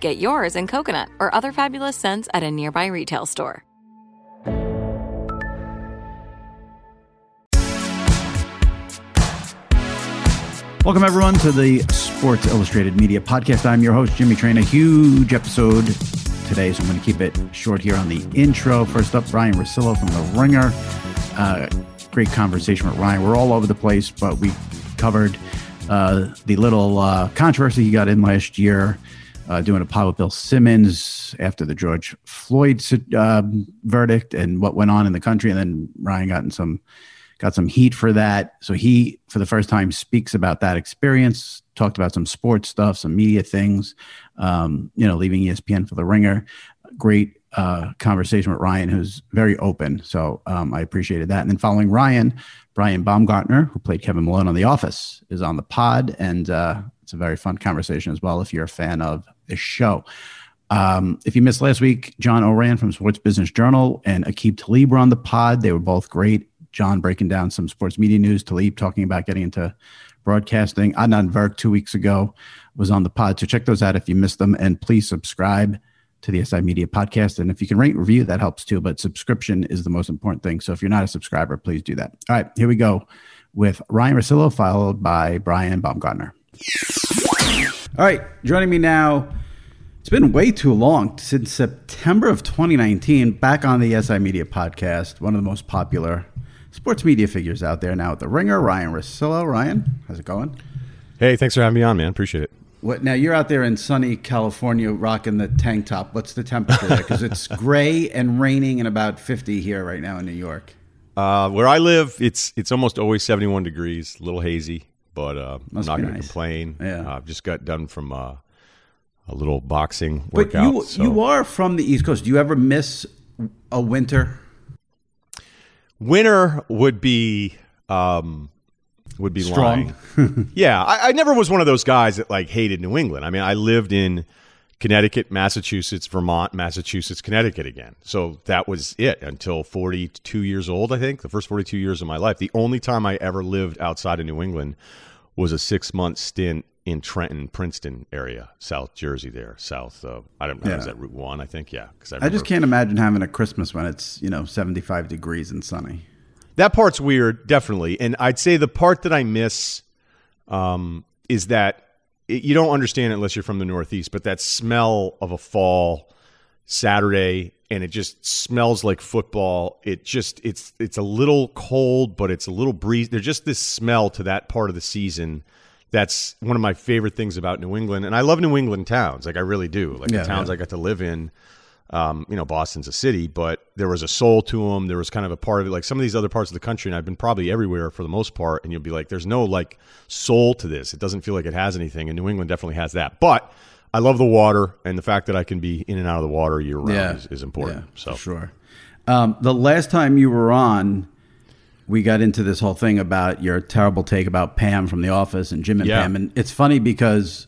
Get yours in coconut or other fabulous scents at a nearby retail store. Welcome, everyone, to the Sports Illustrated Media Podcast. I'm your host, Jimmy Traina. A huge episode today, so I'm going to keep it short here on the intro. First up, Ryan Russillo from The Ringer. Uh, great conversation with Ryan. We're all over the place, but we covered uh, the little uh, controversy he got in last year uh, doing a pod with Bill Simmons after the George Floyd uh, verdict and what went on in the country, and then Ryan got in some got some heat for that. So he, for the first time, speaks about that experience. Talked about some sports stuff, some media things. Um, you know, leaving ESPN for the Ringer. Great uh, conversation with Ryan, who's very open. So um, I appreciated that. And then following Ryan, Brian Baumgartner, who played Kevin Malone on The Office, is on the pod, and uh, it's a very fun conversation as well if you're a fan of the show. Um, if you missed last week, John Ourand from Sports Business Journal and Aqib Talib were on the pod. They were both great. John breaking down some sports media news, Talib talking about getting into broadcasting. Adnan Virk two weeks ago was on the pod. So check those out if you missed them. And please subscribe to the SI Media podcast. And if you can rate review, that helps too. But subscription is the most important thing. So if you're not a subscriber, please do that. All right, here we go with Ryan Russillo, followed by Brian Baumgartner. All right, joining me now. It's been way too long since September of 2019. Back on the SI Media podcast, one of the most popular sports media figures out there now at the Ringer. Ryan Russillo. Ryan, how's it going? Hey, thanks for having me on, man. Appreciate it. What now? You're out there in sunny California, rocking the tank top. What's the temperature there? Because it's gray and raining and about 50 here right now in New York. Uh, where I live, it's it's almost always 71 degrees, a little hazy, but uh, I'm not going to complain. Yeah. uh, just got done from uh, a little boxing But workout. you so- you are from the East Coast. Do you ever miss a winter? winter would be um, would be Strong. lying. yeah, I, I never was one of those guys that like hated New England. I mean, I lived in Connecticut, Massachusetts, Vermont, Massachusetts, Connecticut again. So that was it until 42 years old, I think, the first 42 years of my life. The only time I ever lived outside of New England was a six month stint in Trenton, Princeton area, South Jersey there, south of, I don't know, Yeah. is that Route 1, I think? Yeah. Cause I, I just can't imagine having a Christmas when it's you know 75 degrees and sunny. That part's weird, definitely. And I'd say the part that I miss um, is that it, you don't understand it unless you're from the Northeast, but that smell of a fall Saturday and it just smells like football. It just it's it's a little cold, but it's a little breeze. There's just this smell to that part of the season. That's one of my favorite things about New England, and I love New England towns. Like I really do. Like Yeah, the towns yeah. I got to live in. Um, you know, Boston's a city, but there was a soul to them. There was kind of a part of it, like some of these other parts of the country, and I've been probably everywhere for the most part. And you'll be like, there's no like soul to this. It doesn't feel like it has anything. And New England definitely has that. But I love the water, and the fact that I can be in and out of the water year round Yeah. is, is important. Yeah, so sure. Um, the last time you were on, we got into this whole thing about your terrible take about Pam from The Office and Jim and Yeah. Pam, and it's funny because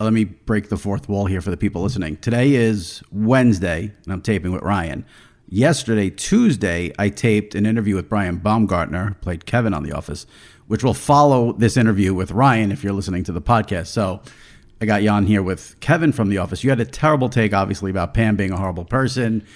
let me break the fourth wall here for the people listening. Today is Wednesday, and I'm taping with Ryan. Yesterday, Tuesday, I taped an interview with Brian Baumgartner, played Kevin on The Office, which will follow this interview with Ryan if you're listening to the podcast. So I got you on here with Kevin from The Office. You had a terrible take, obviously, about Pam being a horrible person.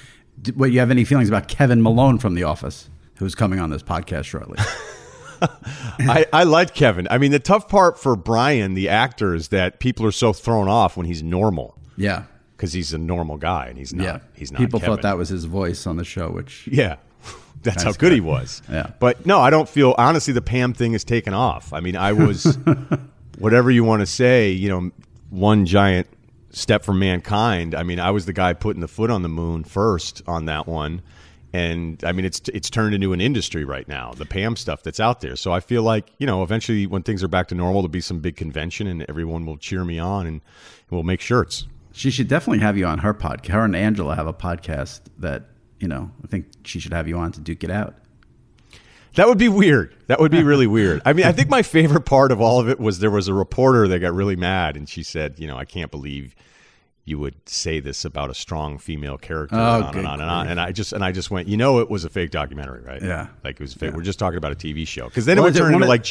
What, you have any feelings about Kevin Malone from The Office, who's coming on this podcast shortly? I, I like Kevin. I mean, the tough part for Brian, the actor, is that people are so thrown off when he's normal yeah. because he's a normal guy and he's not. Yeah. He's not. People Kevin. thought that was his voice on the show, which Yeah. That's how good he was. Yeah. But no, I don't feel honestly the Pam thing is taken off. I mean, I was whatever you want to say, you know, one giant step for mankind. I mean, I was the guy putting the foot on the moon first on that one. And I mean, it's it's turned into an industry right now. The Pam stuff that's out there. So I feel like you know, eventually, when things are back to normal, there'll be some big convention, and everyone will cheer me on, and we'll make shirts. she should definitely have you on her podcast. Her and Angela have a podcast that, you know, I think she should have you on to duke it out. That would be weird. That would be really weird. I mean, I think my favorite part of all of it was there was a reporter that got really mad and she said, you know, I can't believe you would say this about a strong female character Oh, and on and on and on. And I just and I just went, you know, it was a fake documentary, right? Yeah. like it was fake. We're just talking about a TV show because then Was it would turn into like,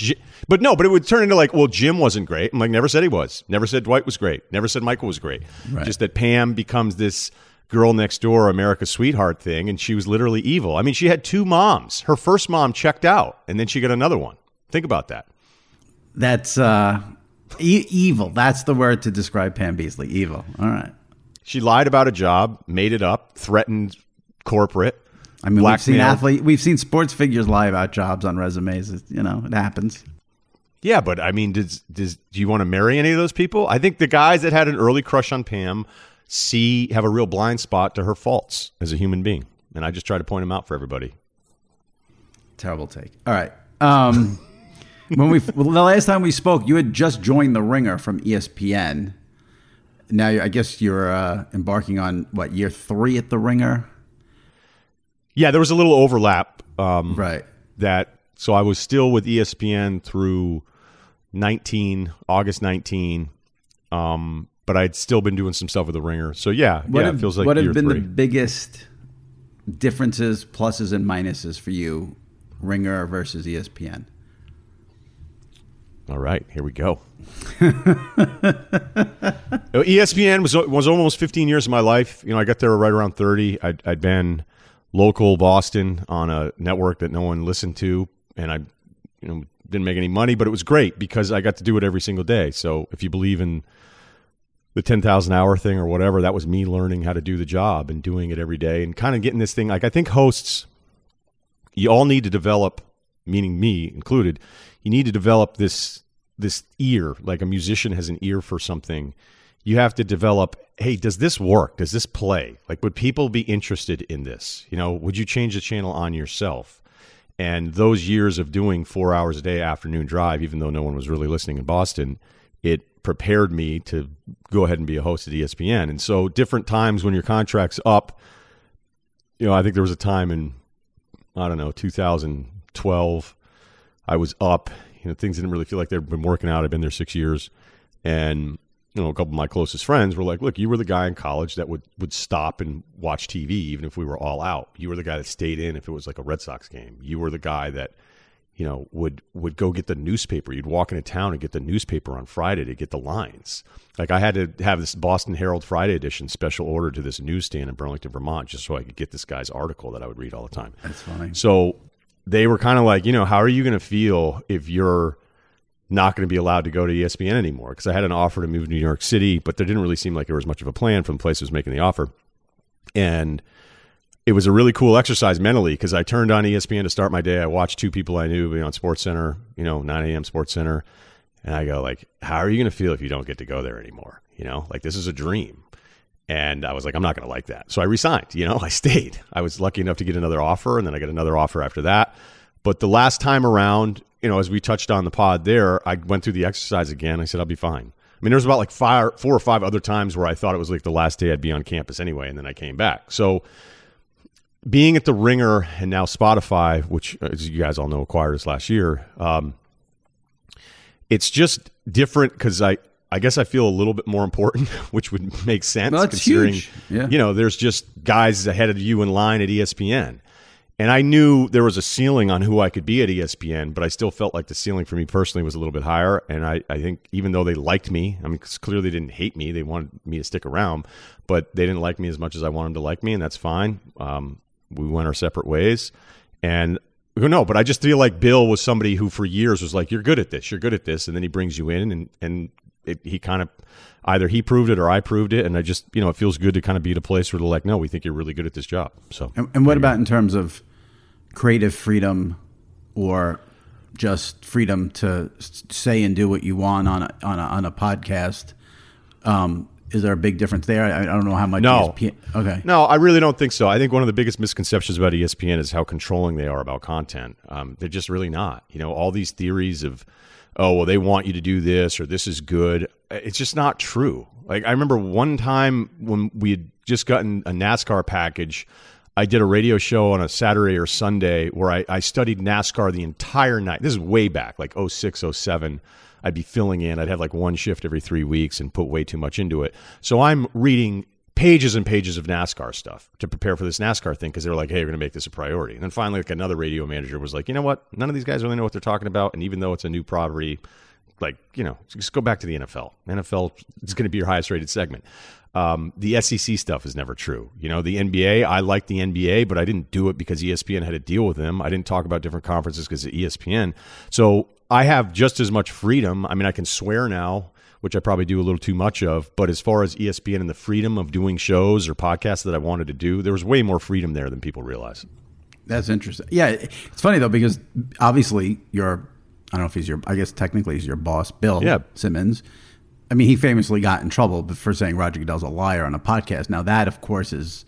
but no, but it would turn into like, well, Jim wasn't great. I'm like, never said he was. Never said Dwight was great. Never said Michael was great. Right. Just that Pam becomes this girl next door, America's sweetheart thing, and she was literally evil. I mean, she had two moms. Her first mom checked out, and then she got another one. Think about that. That's uh, e- evil. That's the word to describe Pam Beesly. Evil. All right. She lied about a job, made it up, threatened corporate. I mean, we've seen athlete, we've seen sports figures lie about jobs on resumes. It- You know, it happens. Yeah, but I mean, does, does do you want to marry any of those people? I think the guys that had an early crush on Pam see have a real blind spot to her faults as a human being, and I just try to point them out for everybody. Terrible take. All right. Um, when we well, the last time we spoke, you had just joined the Ringer from ESPN. Now I guess you're uh, embarking on what year three at the Ringer, Yeah, there was a little overlap. Um, right? that so I was still with ESPN through 19 August 19 um but I'd still been doing some stuff with the ringer so yeah What yeah have, it feels like what have been three. the biggest differences, pluses and minuses for you, Ringer versus ESPN? All right here we go. Uh, ESPN was was almost 15 years of my life. You know I got there right around 30 I'd, I'd been local Boston on a network that no one listened to and I you know didn't make any money but it was great because I got to do it every single day. So if you believe in the 10,000 hour thing or whatever, that was me learning how to do the job and doing it every day and kind of getting this thing. Like, I think hosts, you all need to develop, meaning me included, you need to develop this, this ear, like a musician has an ear for something. You have to develop, hey, does this work? Does this play? Like, would people be interested in this? You know, would you change the channel on yourself? And those years of doing four hours a day afternoon drive, even though no one was really listening in Boston, it prepared me to go ahead and be a host at ESPN. And so, different times when your contract's up, you know, I think there was a time in, I don't know, 2012, I was up. You know, things didn't really feel like they'd been working out. I've been there six years. And, you know, a couple of my closest friends were like, look, you were the guy in college that would, would stop and watch TV even if we were all out. You were the guy that stayed in if it was like a Red Sox game. You were the guy that, you know, would would go get the newspaper. You'd walk into town and get the newspaper on Friday to get the lines. Like I had to have this Boston Herald Friday edition special order to this newsstand in Burlington, Vermont, just so I could get this guy's article that I would read all the time. That's funny. So they were kind of like, you know, how are you going to feel if you're not going to be allowed to go to ESPN anymore? Because I had an offer to move to New York City, but there didn't really seem like there was much of a plan from the place that was making the offer. And it was a really cool exercise mentally because I turned on ESPN to start my day. I watched two people I knew be on Sports Center, you know, 9 a.m. Sports Center, and I go like, how are you going to feel if you don't get to go there anymore? You know, like this is a dream. And I was like, I'm not going to like that. So I resigned. You know, I stayed. I was lucky enough to get another offer, and then I got another offer after that. But the last time around, you know, as we touched on the pod there, I went through the exercise again. I said, I'll be fine. I mean, there was about like five, four or five other times where I thought it was like the last day I'd be on campus anyway, and then I came back. So being at the Ringer and now Spotify, which as you guys all know acquired us last year, um, it's just different because I I guess I feel a little bit more important, which would make sense well, considering huge. Yeah. you know there's just guys ahead of you in line at ESPN. And I knew there was a ceiling on who I could be at ESPN, but I still felt like the ceiling for me personally was a little bit higher. And I, I think even though they liked me, I mean, clearly they didn't hate me, they wanted me to stick around, but they didn't like me as much as I wanted them to like me, and that's fine. Um, we went our separate ways. And who no, but I just feel like Bill was somebody who for years was like, "You're good at this. You're good at this," and then he brings you in, and and it, he kind of either he proved it or I proved it, and I just you know it feels good to kind of be at a place where they're like, "No, we think you're really good at this job." So, and, and what about in terms of creative freedom or just freedom to say and do what you want on a, on a, on a podcast? Um, is there a big difference there? I, I don't know how much. No. ESPN, okay. No, I really don't think so. I think one of the biggest misconceptions about ESPN is how controlling they are about content. Um, they're just really not. You know, all these theories of, oh, well, they want you to do this or this is good. It's just not true. Like I remember one time when we had just gotten a NASCAR package. I did a radio show on a Saturday or Sunday where I, I studied NASCAR the entire night. This is way back, like 06, 07. I'd be filling in. I'd have like one shift every three weeks and put way too much into it. So I'm reading pages and pages of NASCAR stuff to prepare for this NASCAR thing because they were like, hey, you're going to make this a priority. And then finally, like another radio manager was like, you know what? None of these guys really know what they're talking about. And even though it's a new property, like, you know, just go back to the NFL. NFL is going to be your highest rated segment. Um, the SEC stuff is never true. You know, the NBA, I like the NBA, but I didn't do it because ESPN had to deal with them. I didn't talk about different conferences because of ESPN. So I have just as much freedom. I mean, I can swear now, which I probably do a little too much of. But as far as ESPN and the freedom of doing shows or podcasts that I wanted to do, there was way more freedom there than people realize. That's interesting. Yeah, it's funny though because obviously your, I don't know if he's your, I guess technically he's your boss, Bill Yeah. Simmons. I mean, he famously got in trouble for saying Roger Goodell's a liar on a podcast. Now that, of course, is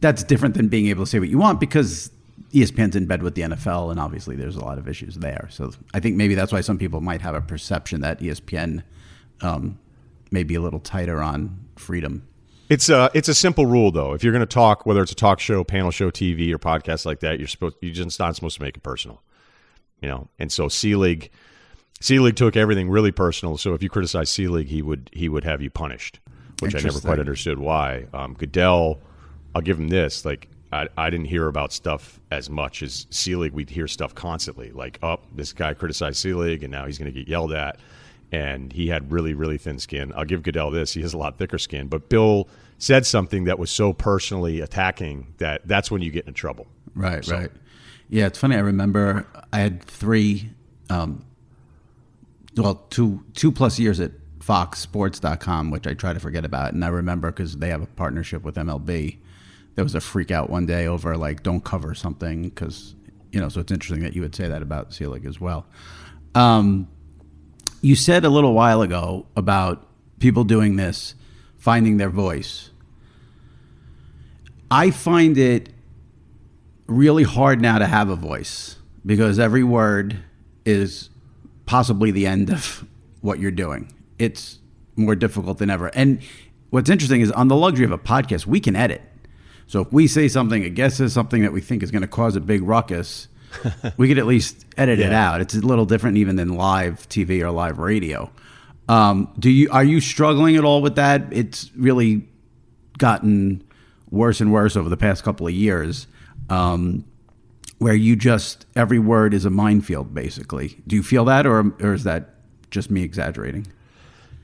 that's different than being able to say what you want because ESPN's in bed with the NFL, and obviously there's a lot of issues there. So I think maybe that's why some people might have a perception that ESPN um, may be a little tighter on freedom. It's a it's a simple rule though. If you're going to talk, whether it's a talk show, panel show, TV, or podcast like that, you're supposed you're just not supposed to make it personal. You know, and so Selig, C League took everything really personal. So if you criticize Selig, he would he would have you punished, which I never quite understood why. Um, Goodell, I'll give him this. Like I, I didn't hear about stuff as much as Selig. We'd hear stuff constantly, like, "Oh, this guy criticized Selig, and now he's going to get yelled at." And he had really, really thin skin. I'll give Goodell this; he has a lot thicker skin. But Bill said something that was so personally attacking that that's when you get in trouble. Right, So- right. Yeah, it's funny. I remember I had three, um, well, two two plus years at FoxSports.com, which I try to forget about. And I remember because they have a partnership with MLB. There was a freak out one day over like don't cover something because you know. So it's interesting that you would say that about Selig as well. Um, you said a little while ago about people doing this, finding their voice. I find it really hard now to have a voice because every word is possibly the end of what you're doing. It's more difficult than ever. And what's interesting is on the luxury of a podcast, we can edit. So if we say something, a guest says something that we think is going to cause a big ruckus, we could at least edit it out. It's a little different even than live TV or live radio. Um, do you are you struggling at all with that? It's really gotten worse and worse over the past couple of years, um, where you just every word is a minefield. Basically, do you feel that, or or is that just me exaggerating?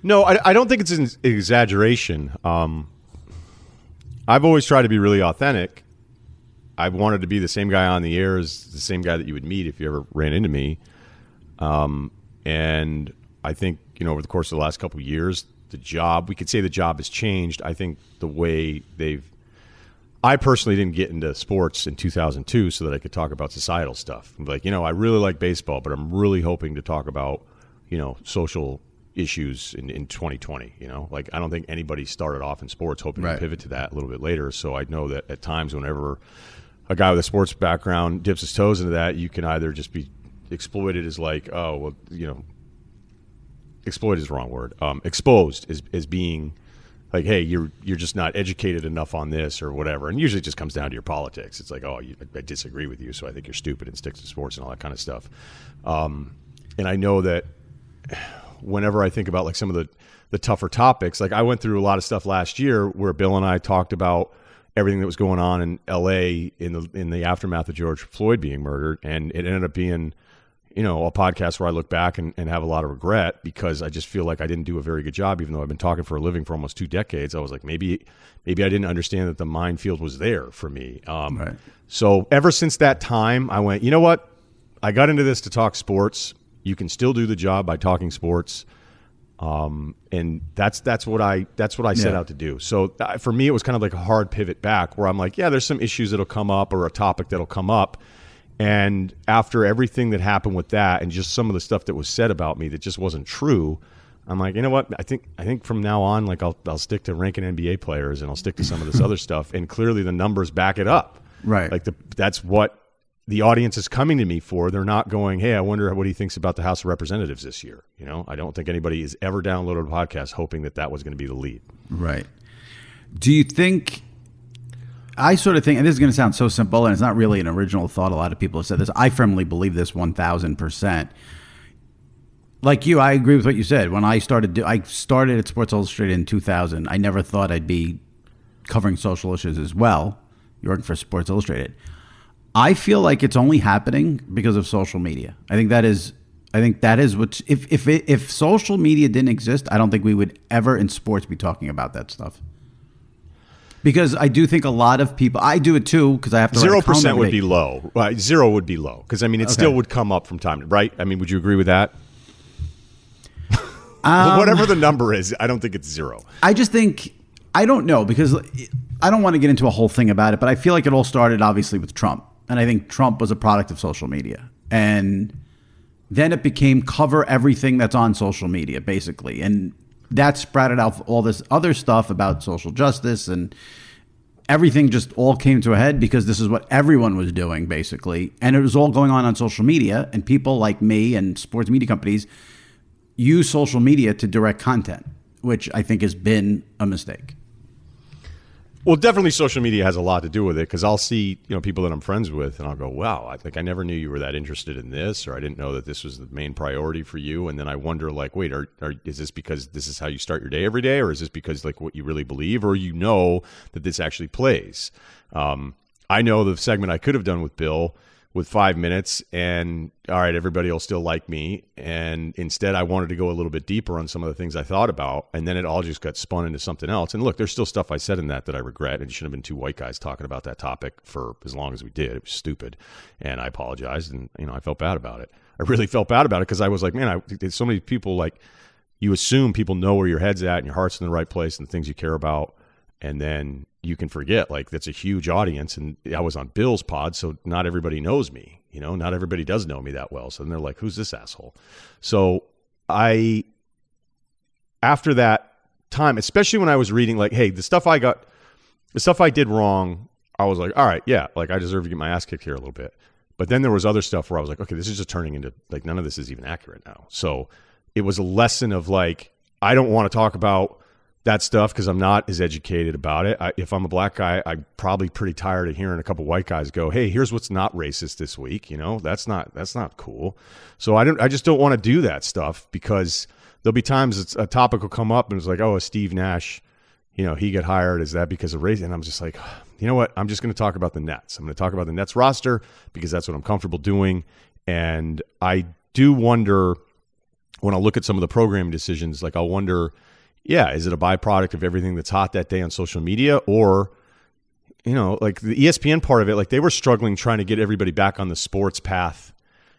No, I, I don't think it's an exaggeration. Um, I've always tried to be really authentic. I've wanted to be the same guy on the air as the same guy that you would meet if you ever ran into me. Um, and I think you know over the course of the last couple of years, the job we could say the job has changed. I think the way they've. I personally didn't get into sports in 2002 so that I could talk about societal stuff. Like, you know, I really like baseball, but I'm really hoping to talk about, you know, social issues in, in 2020. You know, like I don't think anybody started off in sports hoping Right. to pivot to that a little bit later. So I know that at times, whenever a guy with a sports background dips his toes into that, you can either just be exploited as like, oh, well, you know, exploited is the wrong word. Um, exposed as as being like, hey, you're you're just not educated enough on this or whatever. And usually it just comes down to your politics. It's like, oh, you, I disagree with you, so I think you're stupid and sticks to sports and all that kind of stuff. Um, and I know that whenever I think about like some of the the tougher topics, like I went through a lot of stuff last year where Bill and I talked about everything that was going on in L.A. in the in the aftermath of George Floyd being murdered, and it ended up being you know a podcast where I look back and, and have a lot of regret because I just feel like I didn't do a very good job, even though I've been talking for a living for almost two decades. I was like maybe maybe I didn't understand that the minefield was there for me. Um, Right. So ever since that time, I went, you know what? I got into this to talk sports. You can still do the job by talking sports, um, and that's that's what I that's what I set Yeah. out to do. So uh, for me, it was kind of like a hard pivot back, where I'm like, yeah, there's some issues that'll come up or a topic that'll come up, and after everything that happened with that, and just some of the stuff that was said about me that just wasn't true. I'm like, you know what? I think I think from now on, like I'll I'll stick to ranking NBA players and I'll stick to some of this other stuff. And clearly, the numbers back it up. Right. Like the that's what the audience is coming to me for. They're not going, "Hey, I wonder what he thinks about the House of Representatives this year." You know, I don't think anybody has ever downloaded a podcast hoping that that was going to be the lead. Right. Do you think? I sort of think, and this is going to sound so simple, and it's not really an original thought. A lot of people have said this. I firmly believe this one thousand percent. Like you, I agree with what you said. When I started, do, I started at Sports Illustrated in two thousand. I never thought I'd be covering social issues as well. You're working for Sports Illustrated. I feel like it's only happening because of social media. I think that is I think that is what if if it, if social media didn't exist, I don't think we would ever in sports be talking about that stuff. Because I do think a lot of people I do it too because I have to Zero percent would be low. Well, zero would be low because I mean, it still would come up from time, to right? I mean, would you agree with that? Um, Whatever the number is, I don't think it's zero. I just think I don't know because I don't want to get into a whole thing about it, but I feel like it all started obviously with Trump, and I think Trump was a product of social media, and then it became cover everything that's on social media basically, and that sprouted out all this other stuff about social justice and everything just all came to a head because this is what everyone was doing basically. And it was all going on on social media. And people like me and sports media companies use social media to direct content which i think has been a mistake Well, definitely social media has a lot to do with it because I'll see you know people that I'm friends with, and I'll go, "Wow, I think I never knew you were that interested in this, or I didn't know that this was the main priority for you." And then I wonder, like, wait, are, are is this because this is how you start your day every day, or is this because like what you really believe, or you know that this actually plays? Um, I know the segment I could have done with Bill with five minutes, and all right, everybody will still like me. And instead, I wanted to go a little bit deeper on some of the things I thought about, and then it all just got spun into something else. And look, there's still stuff I said in that that I regret, and it shouldn't have been two white guys talking about that topic for as long as we did. It was stupid, and I apologized, and you know, I felt bad about it. I really felt bad about it because I was like, man, I, so many people like you assume people know where your head's at and your heart's in the right place and the things you care about and then you can forget like that's a huge audience and i was on bill's pod so not everybody knows me you know? Not everybody does know me that well so then they're like who's this asshole? So i after that time especially when i was reading like hey the stuff i got the stuff i did wrong i was like all right yeah like i deserve to get my ass kicked here a little bit. But then there was other stuff where i was like okay this is just turning into like none of this is even accurate now. So it was a lesson of like i don't want to talk about that stuff because I'm not as educated about it. I, if I'm a black guy, I'm probably pretty tired of hearing a couple white guys go, "Hey, here's what's not racist this week." You know, that's not that's not cool. So I don't. I just don't want to do that stuff because there'll be times a topic will come up and it's like, "Oh, Steve Nash, you know, he got hired. Is that because of race?" And I'm just like, you know what? I'm just going to talk about the Nets. I'm going to talk about the Nets roster because that's what I'm comfortable doing. And I do wonder when I look at some of the programming decisions, like I'll wonder, yeah, is it a byproduct of everything that's hot that day on social media, or you know, like the ESPN part of it, like they were struggling trying to get everybody back on the sports path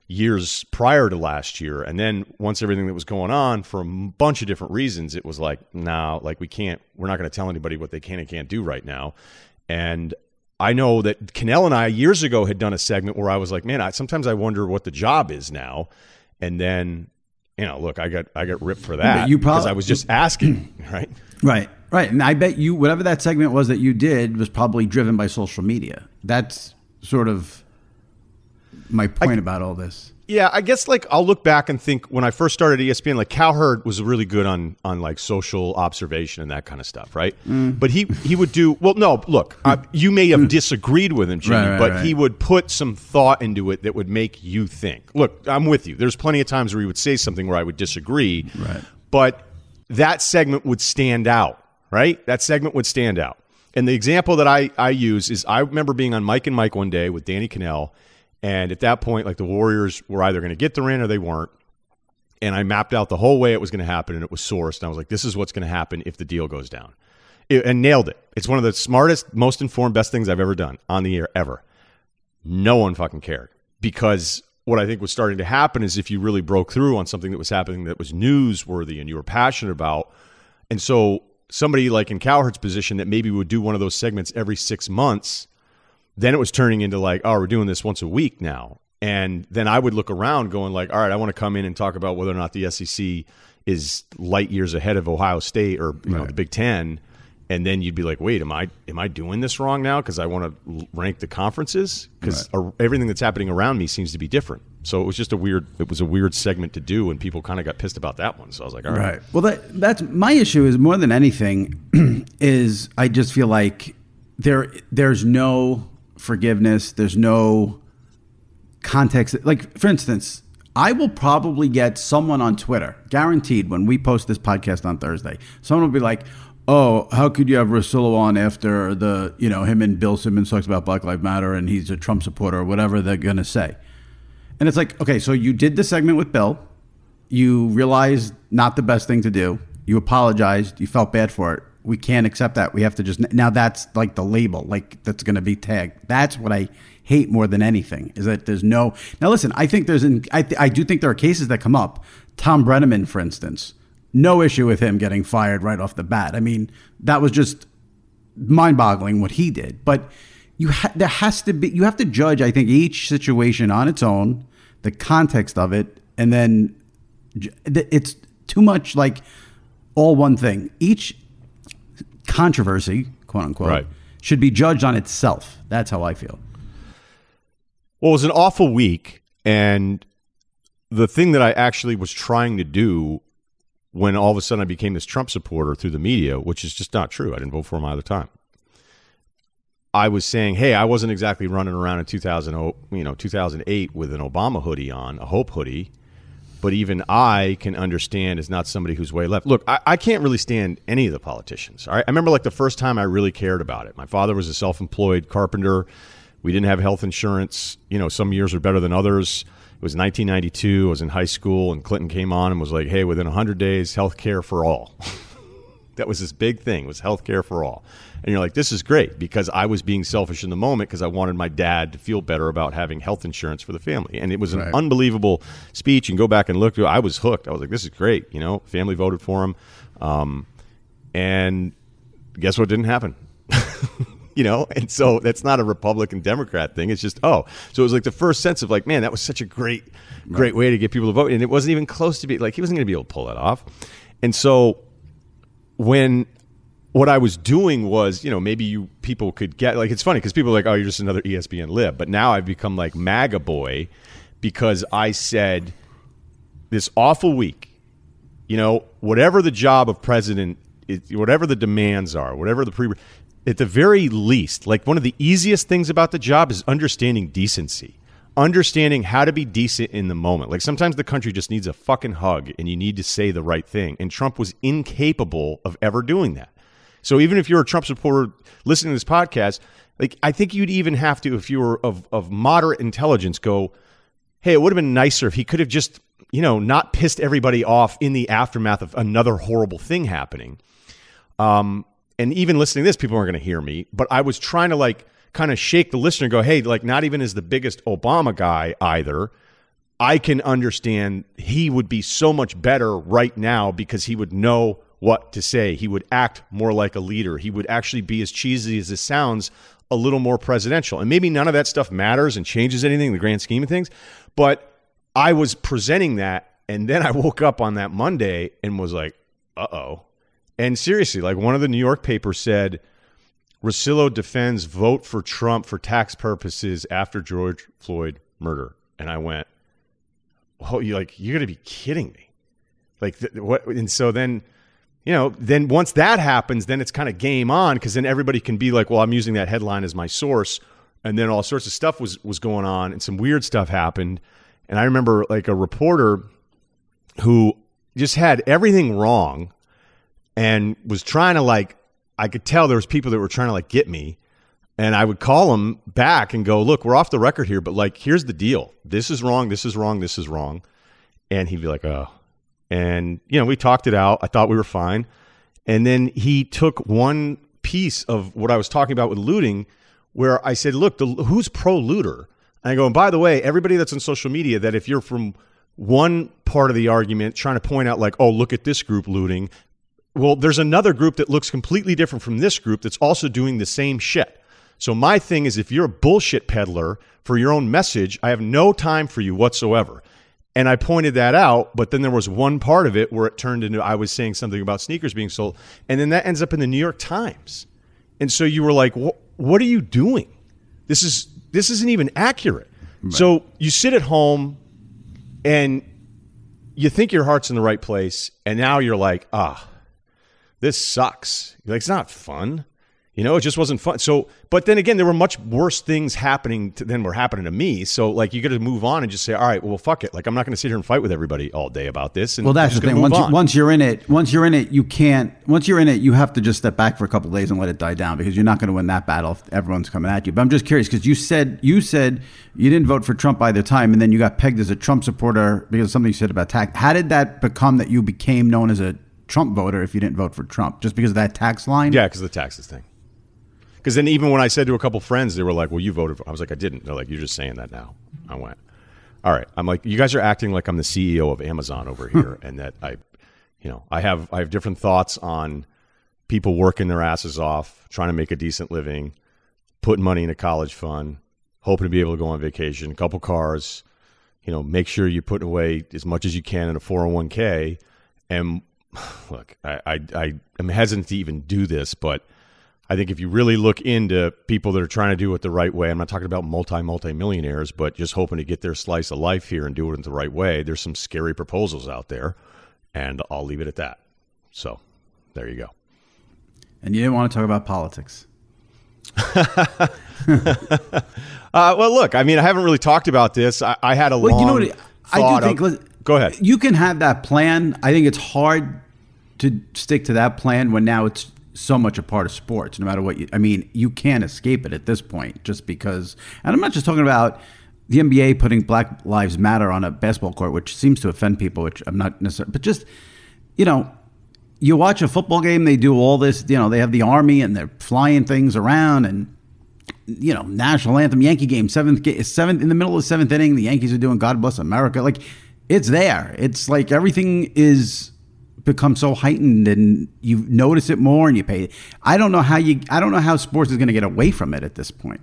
years prior to last year, and then once everything that was going on for a bunch of different reasons, it was like, nah, like we can't, we're not going to tell anybody what they can and can't do right now, and. I know that Kanell and I years ago had done a segment where I was like, man, I, sometimes I wonder what the job is now. And then you know, look, I got I got ripped for that you because prob- I was just asking, right? Right, right. And I bet you, whatever that segment was that you did, was probably driven by social media. That's sort of my point about all this. Yeah, I guess like I'll look back and think when I first started ESPN, like Cowherd was really good on on like social observation and that kind of stuff, right? Mm. But he he would do well. No, look, uh, you may have disagreed with him, Jimmy, Right, right, but right. he would put some thought into it that would make you think. Look, I'm with you. There's plenty of times where he would say something where I would disagree, Right. But that segment would stand out, right? That segment would stand out. And the example that I, I use is I remember being on Mike and Mike one day with Danny Kanell. And at that point, like the Warriors were either going to get the ring or they weren't. And I mapped out the whole way it was going to happen and it was sourced. And I was like, this is what's going to happen if the deal goes down. It- and nailed it. It's one of the smartest, most informed, best things I've ever done on the air ever. No one fucking cared because what I think was starting to happen is if you really broke through on something that was happening that was newsworthy and you were passionate about, and so somebody like in Cowherd's position that maybe would do one of those segments every six months, then it was turning into like, oh, we're doing this once a week now. And then I would look around going like, all right, I want to come in and talk about whether or not the SEC is light years ahead of Ohio State or you know the Big Ten. And then you'd be like, wait, am I am I doing this wrong now because I want to rank the conferences because everything that's happening around me seems to be different. So it was just a weird it was a weird segment to do, and people kind of got pissed about that one. So I was like, all right, Right. Well, that that's my issue. Is more than anything, is I just feel like there there's no forgiveness. There's no context. Like for instance, I will probably get someone on Twitter, guaranteed, when we post this podcast on Thursday. Someone will be like. Oh, how could you have Russillo on after the, you know, him and Bill Simmons talks about Black Lives Matter and he's a Trump supporter or whatever they're going to say. And it's like, okay, so you did the segment with Bill. You realized not the best thing to do. You apologized. You felt bad for it. We can't accept that. We have to just now. That's like the label, like that's going to be tagged. That's what I hate more than anything is that there's no. Now listen, I think there's an. I, I do think there are cases that come up. Thom Brennaman, for instance, no issue with him getting fired right off the bat. I mean, that was just mind-boggling what he did. But you ha- there has to be you have to judge. I think each situation on its own, the context of it, and then it's too much like all one thing. Each controversy, quote unquote, Right. should be judged on itself. That's how I feel. Well, it was an awful week, and the thing that I actually was trying to do when all of a sudden I became this Trump supporter through the media, which is just not true. I didn't vote for him either time. I was saying, hey, I wasn't exactly running around in 2000, you know, 2008 with an Obama hoodie on, a Hope hoodie, but even I can understand is not somebody who's way left. Look, I, I can't really stand any of the politicians. All right? I remember like the first time I really cared about it. My father was a self-employed carpenter. We didn't have health insurance. You know, some years are better than others. It was 1992. I was in high school, and Clinton came on and was like, "Hey, within 100 days, health care for all." that was this big thing was health care for all. And you're like this is great because i was being selfish in the moment because i wanted my dad to feel better about having health insurance for the family. And it was an Right. unbelievable speech. And go back and look i was hooked. I was like this is great you know? Family voted for him. Um, and guess what didn't happen? You know? And so that's not a republican democrat thing. It's just oh. So it was like the first sense of like man that was such a great great way to get people to vote. And it wasn't even close to be like he wasn't going to be able to pull that off. And so when what I was doing was, you know, maybe you people could get like it's funny because people are like, oh, you're just another ESPN lib, but now I've become like MAGA boy because I said this awful week, you know, whatever the job of president, whatever the demands are, whatever the pre, at the very least, like one of the easiest things about the job is understanding decency understanding how to be decent in the moment. Like sometimes the country just needs a fucking hug and you need to say the right thing. And Trump was incapable of ever doing that. So even if you're a Trump supporter listening to this podcast, like I think you'd even have to, if you were of, of moderate intelligence, go, hey, it would have been nicer if he could have just, you know, not pissed everybody off in the aftermath of another horrible thing happening. Um, and even listening to this, people aren't going to hear me, but I was trying to like kind of shake the listener and go, hey, like not even as the biggest Obama guy either. I can understand he would be so much better right now because he would know what to say. He would act more like a leader. He would actually be as cheesy as this sounds, a little more presidential. And maybe none of that stuff matters and changes anything in the grand scheme of things, but I was presenting that And then I woke up on that Monday and was like, uh oh. And seriously, like one of the New York papers said, Russillo defends vote for Trump for tax purposes after George Floyd murder. And I went, oh, you like, you're going to be kidding me. Like, th- what? And so then, you know, then once that happens, then it's kind of game on because then everybody can be like, well, I'm using that headline as my source. And then all sorts of stuff was, was going on and some weird stuff happened. And I remember like a reporter who just had everything wrong and was trying to like I could tell there was people that were trying to like get me and I would call them back and go, "Look, we're off the record here, but like here's the deal. This is wrong, this is wrong, this is wrong." And he'd be like, "Oh." And you know, we talked it out. I thought we were fine. And then he took one piece of what I was talking about with looting where I said, "Look, the, who's pro looter?" And I go, "And by the way, everybody that's on social media that if you're from one part of the argument trying to point out like, "Oh, look at this group looting," well, there's another group that looks completely different from this group that's also doing the same shit. So my thing is if you're a bullshit peddler for your own message, I have no time for you whatsoever. And I pointed that out, but then there was one part of it where it turned into I was saying something about sneakers being sold, and then that ends up in the New York Times. And so you were like, "What are you doing? This is this isn't even accurate." Right. So you sit at home and you think your heart's in the right place, and now you're like, "Ah, this sucks. Like, it's not fun. You know, it just wasn't fun. So, but then again, there were much worse things happening to, than were happening to me. So, like, you got to move on and just say, all right, well, fuck it. Like, I'm not going to sit here and fight with everybody all day about this. And well, that's the thing. Once, you, once you're in it, once you're in it, you can't. Once you're in it, you have to just step back for a couple days and let it die down because you're not going to win that battle if everyone's coming at you. But I'm just curious because you said you said you didn't vote for Trump either time, and then you got pegged as a Trump supporter because of something you said about tax. How did that become that you became known as a Trump voter if you didn't vote for Trump, just because of that tax line. Yeah, because of the taxes thing. Because then even when I said to a couple friends, they were like, "Well, you voted for." I was like, "I didn't." They're like, "You're just saying that now." I went, "All right." I'm like, "You guys are acting like I'm the CEO of Amazon over here, and that I, you know, I have I have different thoughts on people working their asses off, trying to make a decent living, putting money in a college fund, hoping to be able to go on vacation, a couple cars, you know, make sure you're putting away as much as you can in a 401k, and look, I, I, I am hesitant to even do this, but I think if you really look into people that are trying to do it the right way, I'm not talking about multi multi millionaires, but just hoping to get their slice of life here and do it in the right way. There's some scary proposals out there, and I'll leave it at that. So, there you go. And you didn't want to talk about politics. uh, well, look, I mean, I haven't really talked about this. I, I had a well, long. You know what? I do think. Of, Go ahead. You can have that plan. I think it's hard to stick to that plan when now it's so much a part of sports. No matter what you, I mean, you can't escape it at this point, just because. And I'm not just talking about the NBA putting Black Lives Matter on a basketball court, which seems to offend people, which I'm not necessarily. But just, you know, you watch a football game, they do all this. You know, they have the army and they're flying things around and you know, national anthem, Yankee game, seventh, seventh in the middle of the seventh inning. The Yankees are doing "God Bless America." Like it's there. It's like everything is become so heightened and you notice it more and you pay. It. I don't know how you. I don't know how sports is going to get away from it at this point.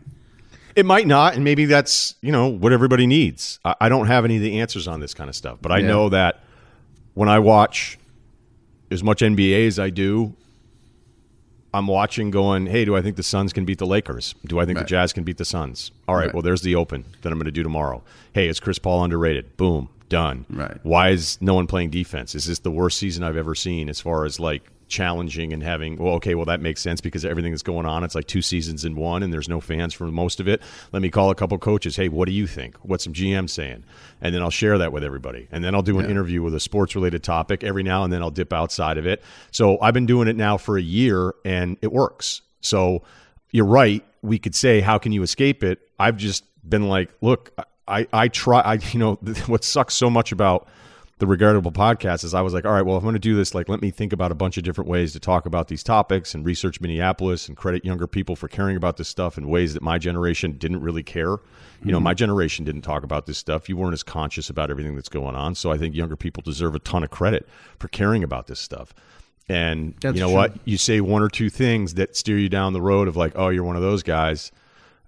It might not, and maybe that's you know what everybody needs. I, I don't have any of the answers on this kind of stuff, but I yeah. know that when I watch as much NBA as I do, I'm watching going, hey, do I think the Suns can beat the Lakers? Do I think right. the Jazz can beat the Suns? All right, right, well, there's the open that I'm going to do tomorrow. Hey, is Chris Paul underrated? Boom done. Right. Why is no one playing defense? Is this the worst season I've ever seen as far as like challenging and having well okay well that makes sense because everything that's going on. It's like two seasons in one and there's no fans for most of it. Let me call a couple coaches. Hey what do you think? What's some gm saying? And then i'll share that with everybody. And then i'll do an yeah. interview with a sports related topic every now and then i'll dip outside of it. So i've been doing it now for a year and it works. So you're right. We could say how can you escape it? I've just been like look I I try I you know what sucks so much about the regardable podcast is I was like, all right, well, if I'm going to do this, like, let me think about a bunch of different ways to talk about these topics and research Minneapolis and credit younger people for caring about this stuff in ways that my generation didn't really care. You mm-hmm. know, my generation didn't talk about this stuff. You weren't as conscious about everything that's going on. So I think younger people deserve a ton of credit for caring about this stuff. And that's you know true. what? You say one or two things that steer you down the road of like, oh, you're one of those guys.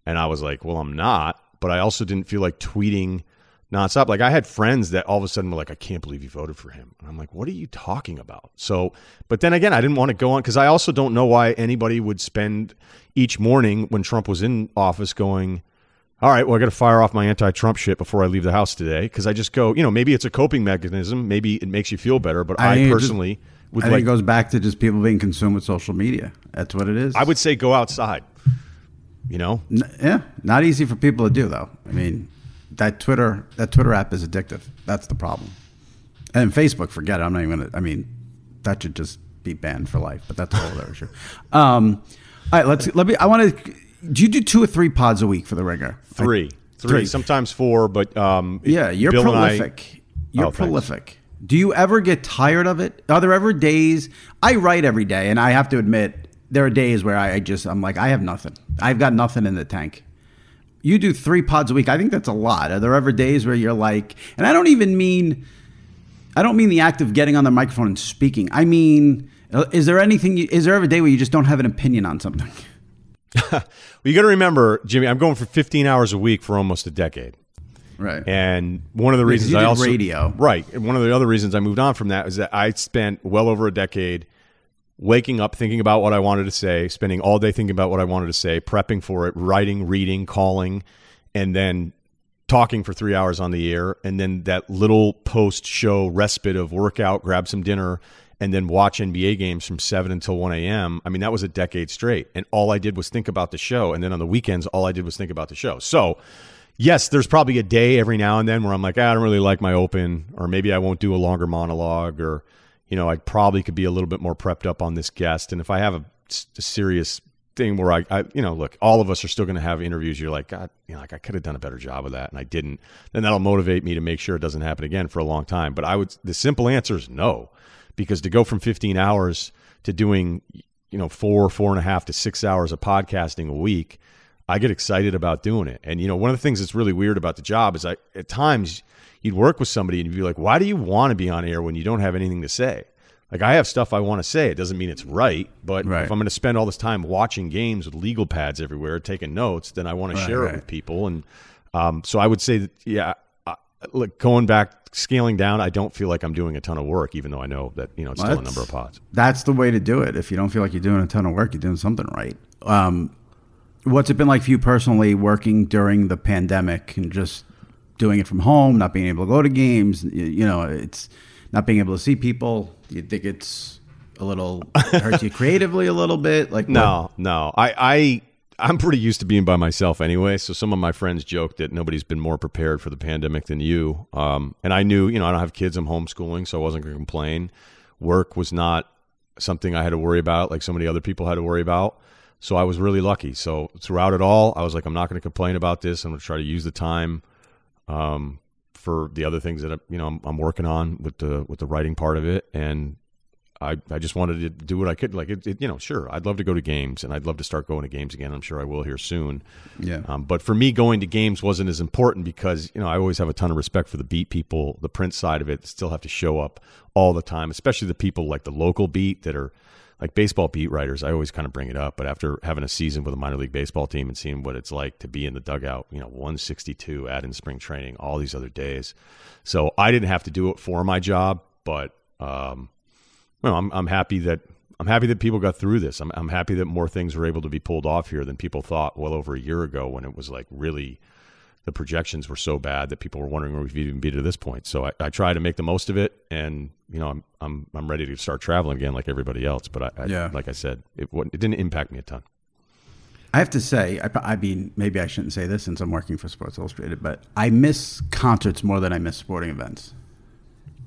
And I was like, well, I'm not but I also didn't feel like tweeting nonstop. Like I had friends that all of a sudden were like, I can't believe you voted for him. And I'm like, what are you talking about? So, but then again, I didn't want to go on because I also don't know why anybody would spend each morning when Trump was in office going, all right, well, I got to fire off my anti Trump shit before I leave the house today. Because I just go, you know, maybe it's a coping mechanism. Maybe it makes you feel better. But I, I personally just, would I like, it goes back to just people being consumed with social media. That's what it is. I would say go outside. You know, N- yeah, not easy for people to do though. I mean, that Twitter that Twitter app is addictive. That's the problem. And Facebook, forget it. I'm not even gonna. I mean, that should just be banned for life. But that's a whole other issue. Um, all right, let's let me. I want to. Do you do two or three pods a week for the Ringer? three three sometimes four. But um, Yeah, you're Bill and I- prolific. you're Oh, thanks. prolific. Do you ever get tired of it? Are there ever days? I write every day, and I have to admit, there are days where I just I'm like, I have nothing. I've got nothing in the tank. You do three pods a week. I think that's a lot. Are there ever days where you're like, and I don't even mean, I don't mean the act of getting on the microphone and speaking. I mean, uh, is there anything? You, is there ever a day where you just don't have an opinion on something? Well, you got to remember, Jimmy. I'm going for 15 hours a week for almost a decade. Right. And one of the reasons I also radio. right, and one of the other reasons I moved on from that is that I spent well over a decade waking up thinking about what I wanted to say, spending all day thinking about what I wanted to say, prepping for it, writing, reading, calling, and then talking for three hours on the air, and then that little post show respite of workout, grab some dinner, and then watch NBA games from seven until one a.m. I mean, that was a decade straight, and all I did was think about the show, and then on the weekends, all I did was think about the show. So. Yes, there's probably a day every now and then where I'm like, "Ah, I don't really like my open, or maybe I won't do a longer monologue, or you know, I probably could be a little bit more prepped up on this guest. And if I have a serious thing where I, I, you know, look, all of us are still going to have interviews. You're like, God, you know, like I could have done a better job of that, and I didn't. Then that'll motivate me to make sure it doesn't happen again for a long time. But I would, the simple answer is no, because to go from 15 hours to doing, you know, four, four and a half to six hours of podcasting a week. I get excited about doing it. And you know, one of the things that's really weird about the job is I at times you'd work with somebody and you'd be like, "Why do you want to be on air when you don't have anything to say?" Like I have stuff I want to say. It doesn't mean it's right, but Right. if I'm going to spend all this time watching games with legal pads everywhere, taking notes, then I want to Right, share right. it with people. And um, so I would say that, yeah, uh, look, going back, scaling down, I don't feel like I'm doing a ton of work, even though I know that you know it's Well, still a number of pods. That's the way to do it. If you don't feel like you're doing a ton of work, you're doing something right. Um, what's it been like for you personally working during the pandemic and just doing it from home, not being able to go to games? You, know, it's not being able to see people. Do you think it's a little hurts you creatively a little bit? Like what- No, no. I, I I'm pretty used to being by myself anyway. So some of my friends joke that nobody's been more prepared for the pandemic than you. Um, and I knew, you know, I don't have kids. I'm homeschooling, so I wasn't going to complain. Work was not something I had to worry about, like so many other people had to worry about. So I was really lucky. So throughout it all, I was like, I'm not going to complain about this. I'm going to try to use the time um, for the other things that I, you know I'm, I'm working on with the with the writing part of it, and I I just wanted to do what I could. Like it, it, you know, sure, I'd love to go to games, and I'd love to start going to games again. I'm sure I will here soon. Yeah. Um, but for me, going to games wasn't as important because you know I always have a ton of respect for the beat people, the print side of it. Still have to show up all the time, especially the people like the local beat that are like baseball beat writers. I always kind of bring it up, but after having a season with a minor league baseball team and seeing what it's like to be in the dugout, you know, 162 add in spring training, all these other days. So I didn't have to do it for my job, but um, well, I'm I'm happy that I'm happy that people got through this. I'm I'm happy that more things were able to be pulled off here than people thought well over a year ago when it was like really the projections were so bad that people were wondering where we've even be to this point. So I, I try to make the most of it, and you know I'm I'm I'm ready to start traveling again like everybody else. But I, I Yeah. like I said, it it didn't impact me a ton. I have to say, I, I mean, maybe I shouldn't say this since I'm working for Sports Illustrated, but I miss concerts more than I miss sporting events.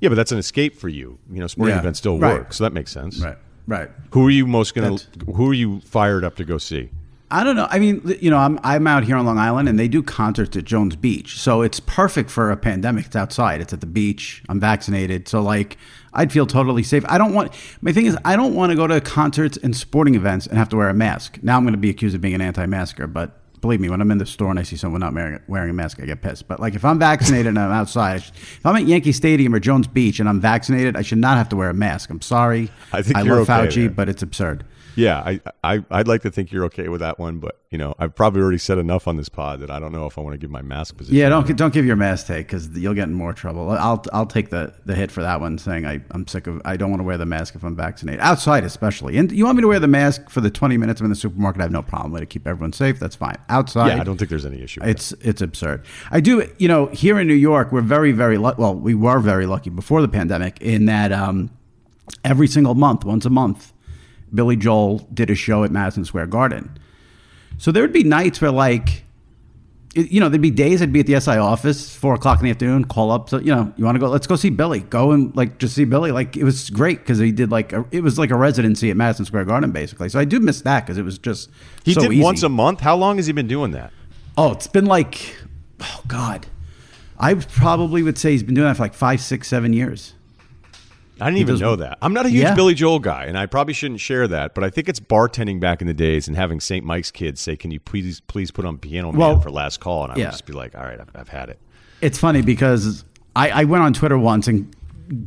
Yeah, but that's an escape for you. You know, sporting Yeah, events still right. work, so that makes sense. Right. Right. Who are you most gonna? That's- Who are you fired up to go see? I don't know. I mean, you know, I'm I'm out here on Long Island, and they do concerts at Jones Beach, so it's perfect for a pandemic. It's outside. It's at the beach. I'm vaccinated, so like, I'd feel totally safe. I don't want. My thing is, I don't want to go to concerts and sporting events and have to wear a mask. Now I'm going to be accused of being an anti-masker, but believe me, when I'm in the store and I see someone not wearing, wearing a mask, I get pissed. But like, if I'm vaccinated and I'm outside, if I'm at Yankee Stadium or Jones Beach and I'm vaccinated, I should not have to wear a mask. I'm sorry. I think I you're love okay Fauci, but it's absurd. Yeah, I, I I'd like to think you're okay with that one, but you know, I've probably already said enough on this pod that I don't know if I want to give my mask position. Yeah, don't don't give your mask take because you'll get in more trouble. I'll I'll take the, the hit for that one, saying I I'm sick of I don't want to wear the mask if I'm vaccinated outside especially. And you want me to wear the mask for the 20 minutes I'm in the supermarket? I have no problem with it. Keep everyone safe. That's fine. Outside, yeah, I don't think there's any issue. It's it's absurd. I do. You know, here in New York, we're very very lu- well. We were very lucky before the pandemic in that um, every single month, once a month, Billy Joel did a show at Madison Square Garden. So there would be nights where like. You know, there'd be days I'd be at the SI office, four o'clock in the afternoon, call up. So, you know, you want to go, let's go see Billy. Go and like just see Billy. Like it was great because he did like, a, it was like a residency at Madison Square Garden basically. So I do miss that because it was just he so did easy. once a month. How long has he been doing that? Oh, it's been like, oh God, I probably would say he's been doing that for like five, six, seven years. I didn't even does- know that. I'm not a huge Yeah. Billy Joel guy, and I probably shouldn't share that. But I think it's bartending back in the days and having St. Mike's kids say, "Can you please please put on Piano Man Well, for last call?" And I yeah. would just be like, "All right, I've, I've had it." It's funny because I, I went on Twitter once and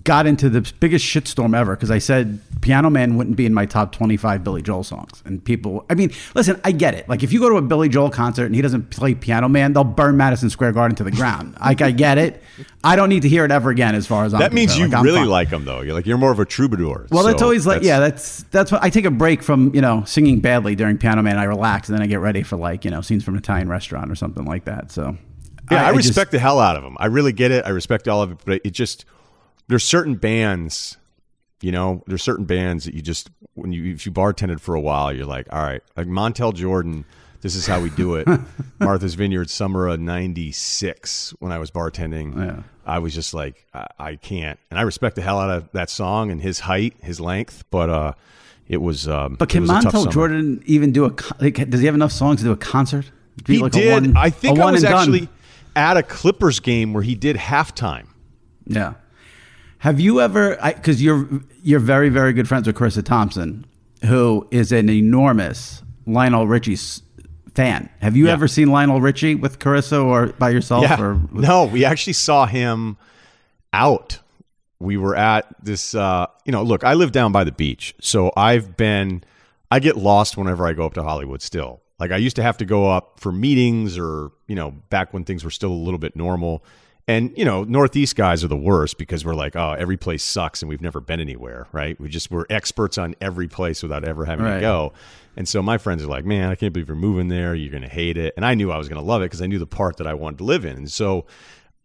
got into the biggest shitstorm ever because I said Piano Man wouldn't be in my top 25 Billy Joel songs. And people, I mean, listen, I get it. Like, if you go to a Billy Joel concert and he doesn't play Piano Man, they'll burn Madison Square Garden to the ground. Like, I get it. I don't need to hear it ever again as far as I'm That means you. Like, really fine. like him, though. You're like you're more of a troubadour. Well, that's So always like, that's- yeah, that's that's what I take a break from, you know, singing badly during Piano Man. I relax and then I get ready for like, you know, scenes from an Italian restaurant or something like that. So, Yeah, I, just- respect the hell out of him. I really get it. I respect all of it, but it just there's certain bands, you know, there's certain bands that you just when you if you bartended for a while, you're like, all right, like Montel Jordan. This is how we do it. Martha's Vineyard, summer of '96, when I was bartending, Yeah. I was just like, I, I can't. And I respect the hell out of that song and his height, his length, but uh, it was. Um, But can Montel. Jordan even do a? Like, does he have enough songs to do a concert? He like did. one- I think I was and done. actually at a Clippers game where he did halftime. Yeah. Have you ever? Because you're you're very very good friends with Carissa Thompson, who is an enormous Lionel Richie fan. Have you Yeah. ever seen Lionel Richie with Carissa or by yourself? Yeah. Or no, we actually saw him out. We were at this, uh, you know, look, I live down by the beach. So I've been, I get lost whenever I go up to Hollywood still. Like I used to have to go up for meetings or, you know, back when things were still a little bit normal. And, you know, Northeast guys are the worst because we're like, oh, every place sucks and we've never been anywhere, right? We just, we're experts on every place without ever having to go. And so my friends are like, man, I can't believe you're moving there. You're going to hate it. And I knew I was going to love it because I knew the part that I wanted to live in. And so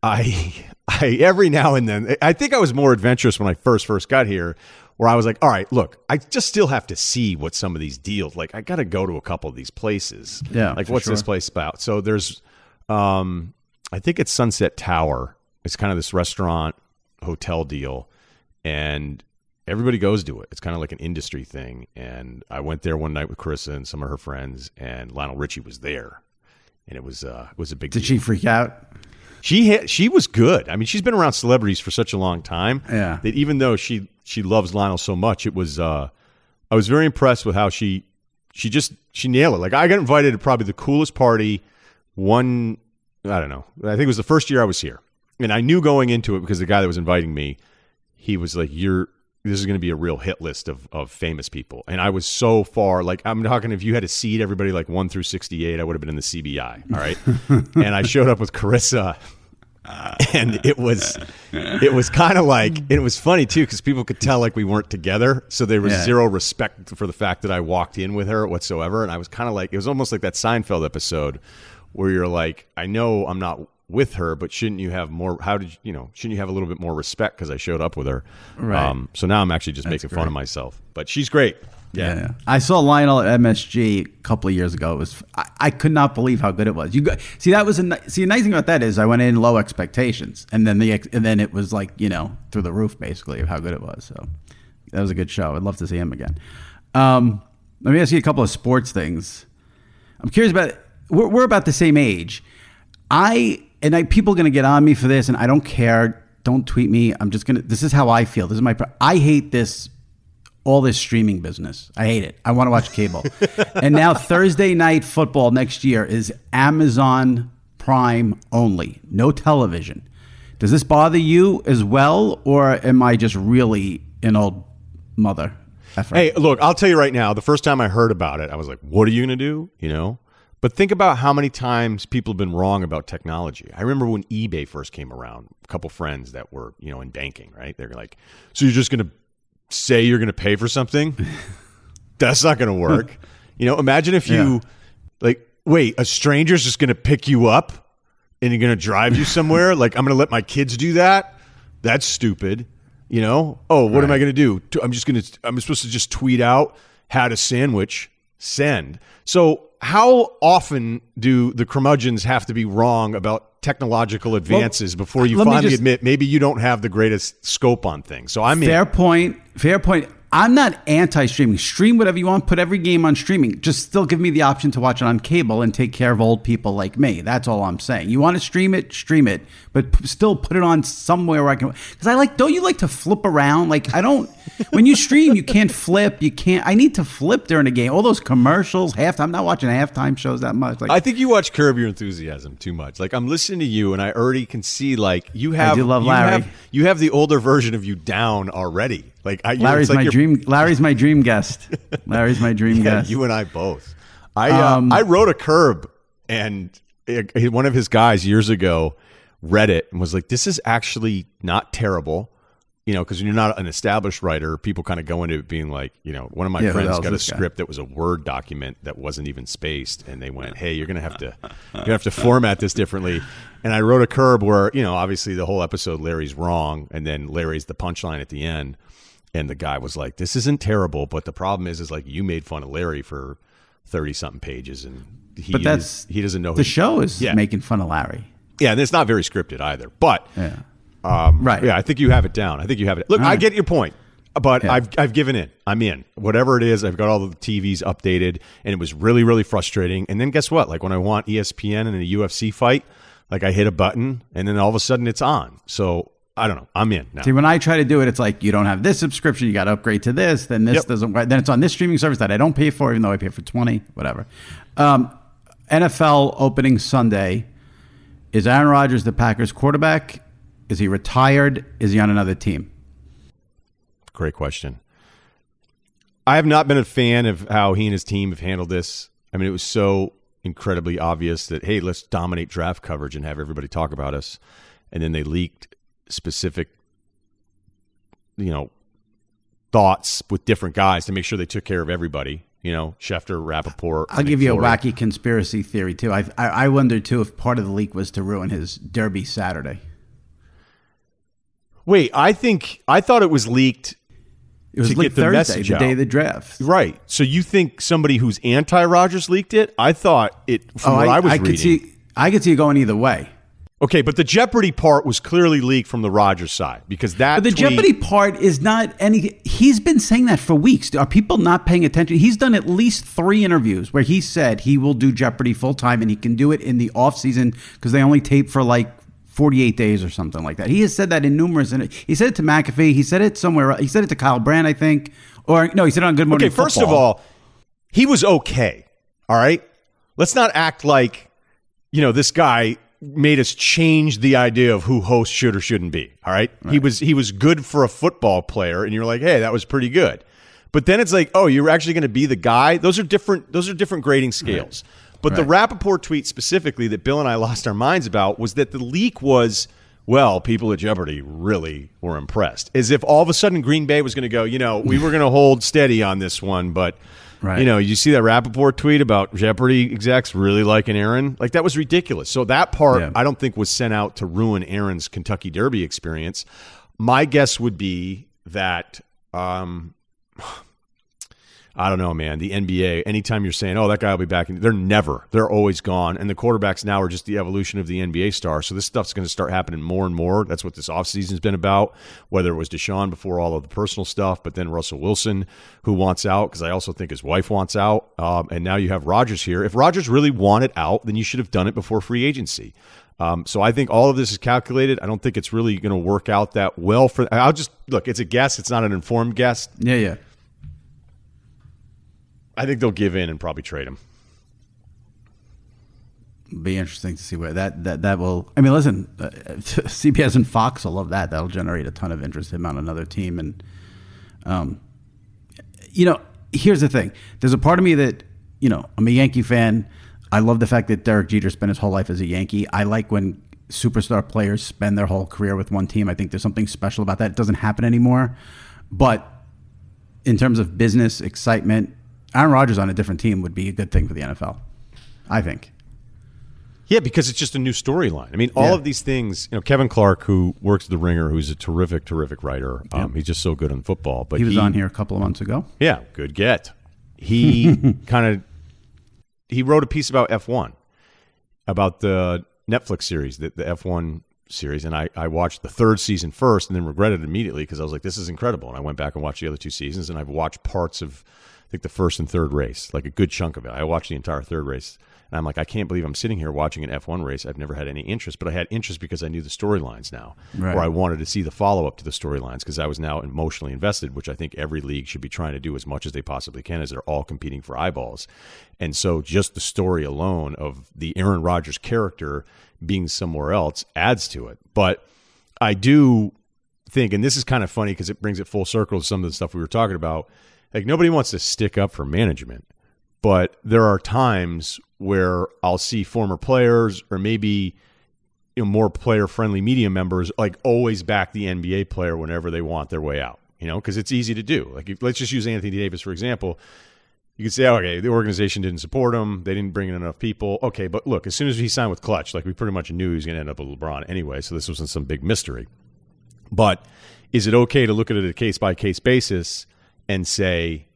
I, I every now and then, I think I was more adventurous when I first first got here, where I was like, all right, look, I just still have to see what some of these deals. Like, I got to go to a couple of these places. Yeah, like what's this place about? So there's, um, I think it's Sunset Tower. It's kind of this restaurant hotel deal, and everybody goes to it. It's kind of like an industry thing. And I went there one night with Carissa and some of her friends, and Lionel Richie was there, and it was uh, it was a big. did deal. she freak out? She had, she was good. I mean, she's been around celebrities for such a long time. Yeah. That even though she she loves Lionel so much, it was uh, I was very impressed with how she she just she nailed it. Like I got invited to probably the coolest party. One I don't know. I think it was the first year I was here, and I knew going into it because the guy that was inviting me, he was like, "You're." This is going to be a real hit list of, of famous people, and I was so far. Like I'm talking, if you had to seed everybody like one through sixty eight, I would have been in the CBI. All right, and I showed up with Carissa, and it was it was kind of like it was funny too because people could tell like we weren't together so there was Yeah. zero respect for the fact that i walked in with her whatsoever and i was kind of like it was almost like that seinfeld episode where you're like i know i'm not with her but shouldn't you have more how did you, you know shouldn't you have a little bit more respect because i showed up with her Right. so now i'm actually just making fun of myself but she's great Yeah. yeah. I saw Lionel at MSG a couple of years ago. It was I, I could not believe how good it was. You got, see that was a see the nice thing about that is I went in low expectations and then the and then it was like you know through the roof basically of how good it was. So that was a good show. I'd love to see him again. Um, let me ask you a couple of sports things. I'm curious about. We're, we're about the same age. I and I, people are going to get on me for this, and I don't care. Don't tweet me. I'm just gonna. This is how I feel. This is my. I hate this. All this streaming business. I hate it. I want to watch cable. and now Thursday night football next year is Amazon Prime only, no television. Does this bother you as well, or am I just really an old mother? Right. Hey, look, I'll tell you right now. The first time I heard about it, I was like, "What are you going to do?" You know. But think about how many times people have been wrong about technology. I remember when eBay first came around. A couple friends that were, you know, in banking, right? They're like, "So you're just going to say you're going to pay for something? That's not going to work." you know, imagine if you Yeah. like, wait, a stranger's just going to pick you up and you're going to drive you somewhere? like, I'm going to let my kids do that? That's stupid. You know? Oh, what am I going to do? I'm just going to, I'm supposed to just tweet out, had a sandwich, send. So, how often do the curmudgeons have to be wrong about technological advances before you finally just- admit maybe you don't have the greatest scope on things? So, I'm in. Fair point. Fair point. I'm not anti-streaming. Stream whatever you want. Put every game on streaming. Just still give me the option to watch it on cable and take care of old people like me. That's all I'm saying. You want to stream it, stream it, but p- still put it on somewhere where I can. Because I like. Don't you like to flip around? Like I don't. When you stream, you can't flip. You can't. I need to flip during the game. All those commercials, halftime. I'm not watching halftime shows that much. Like I think you watch Curb Your Enthusiasm too much. Like I'm listening to you, and I already can see like you have. do love you Larry. Have, you have the older version of you down already. Like I, Larry's like my you're- dream. Larry's my dream guest. Larry's my dream Yeah, guest. you and I both. I uh, Um, I wrote a curb, and it- one of his guys years ago read it and was like, "This is actually not terrible." You know, because you're not an established writer, people kind of go into it being like, you know, one of my Yeah, friends got a this guy? script that was a Word document that wasn't even spaced, and they went, "Hey, you're gonna have to, you're gonna have to format this differently." And I wrote a curb where, you know, obviously the whole episode Larry's wrong, and then Larry's the punchline at the end. And the guy was like, "This isn't terrible, but the problem is, is like you made fun of Larry for thirty something pages, and he But that's is- he doesn't know the show is Yeah. making fun of Larry. Yeah, and it's not very scripted either. But Yeah. Um, Right. yeah, I think you have it down. I think you have it. Look, All I right. get your point, but Yeah. I've I've given in. I'm in. Whatever it is, I've got all the TVs updated, and it was really really frustrating. And then guess what? Like when I want ESPN in a UFC fight, like I hit a button, and then all of a sudden it's on. So I don't know. I'm in now. See, when I try to do it, it's like you don't have this subscription, you got to upgrade to this. Then this Yep. doesn't. Then it's on this streaming service that I don't pay for, even though I pay for twenty, whatever. Um, NFL opening Sunday. Is Aaron Rodgers the Packers quarterback? Is he retired? Is he on another team? Great question. I have not been a fan of how he and his team have handled this. I mean, it was so incredibly obvious that hey, let's dominate draft coverage and have everybody talk about us, and then they leaked specific, you know, thoughts with different guys to make sure they took care of everybody. You know, Schefter, Rapoport. I'll give you a wacky conspiracy theory too. I, I I wonder too if part of the leak was to ruin his Derby Saturday. Wait, I think I thought it was leaked. It was To leaked get the Thursday, message the day out. of the draft. Right. So you think somebody who's anti Rodgers leaked it? I thought it from Oh, what I, was could reading. see. I could see it going either way. Okay, but the Jeopardy part was clearly leaked from the Rodgers side because that. But the tweet- Jeopardy part is not any. He's been saying that for weeks. Are people not paying attention? He's done at least three interviews where he said he will do Jeopardy full time and he can do it in the off season because they only tape for like. 48 days or something like that. He has said that in numerous. He said it to McAfee. He said it somewhere. He said it to Kyle Brandt, I think. Or no, he said it on Good Morning Okay, first of all, he was okay. All right, let's not act like you know this guy made us change the idea of who hosts should or shouldn't be. All right, he was he was good for a football player, and you're like, hey, that was pretty good. But then it's like, oh, you're actually going to be the guy. Those are different. Those are different grading scales. But the Rapoport tweet specifically that Bill and I lost our minds about was that the leak was, well, people at Jeopardy really were impressed. As if all of a sudden Green Bay was going to go, you know, we were going to hold steady on this one, but, Right. you know, you see that Rapoport tweet about Jeopardy execs really liking Aaron? Like, that was ridiculous. So that part, Yeah. I don't think was sent out to ruin Aaron's Kentucky Derby experience. My guess would be that. Um, I don't know, man. The NBA, anytime you're saying, oh, that guy will be back, they're never. They're always gone. And the quarterbacks now are just the evolution of the NBA star. So this stuff's going to start happening more and more. That's what this offseason's been about, whether it was Deshaun before all of the personal stuff, but then Russell Wilson, who wants out, because I also think his wife wants out. Um, and now you have Rodgers here. If Rodgers really wanted out, then you should have done it before free agency. Um, so I think all of this is calculated. I don't think it's really going to work out that well for. I'll just look. It's a guess. It's not an informed guess. Yeah, yeah. I think they'll give in and probably trade him. be interesting to see where that that that will. I mean, listen, uh, CBS and Fox will love that. That'll generate a ton of interest in him on another team, and um, you know, here's the thing. There's a part of me that, you know, I'm a Yankee fan. I love the fact that Derek Jeter spent his whole life as a Yankee. I like when superstar players spend their whole career with one team. I think there's something special about that. It doesn't happen anymore. But in terms of business excitement, Aaron Rodgers on a different team would be a good thing for the NFL. I think. Yeah, because it's just a new storyline. I mean, all Yeah. of these things. You know, Kevin Clark, who works at the Ringer, who's a terrific, terrific writer. Um, he's just so good on football. But He was on here a couple of months ago. Yeah, good get. He kind of he wrote a piece about F one, about the Netflix series, the, the F one series, and I, I watched the third season first, and then regretted it immediately because I was like, this is incredible, and I went back and watched the other two seasons, and I've watched parts of think the first and third race, like a good chunk of it. I watched the entire third race. And I'm like, I can't believe I'm sitting here watching an F1 race. I've never had any interest, but I had interest because I knew the storylines now, Right. or I wanted to see the follow up to the storylines because I was now emotionally invested, which I think every league should be trying to do as much as they possibly can, as they're all competing for eyeballs. And so, just the story alone of the Aaron Rodgers character being somewhere else adds to it. But I do think, and this is kind of funny because it brings it full circle to some of the stuff we were talking about. Like nobody wants to stick up for management, but there are times where I'll see former players or maybe you know, more player friendly media members like always back the NBA player whenever they want their way out. You know, because it's easy to do. Like, if, let's just use Anthony Davis for example. You could say, oh, okay, the organization didn't support him. They didn't bring in enough people. Okay, but look, as soon as he signed with Klutch, like we pretty much knew he was going to end up with LeBron anyway. So this wasn't some big mystery. But is it okay to look at it a case by case basis and say,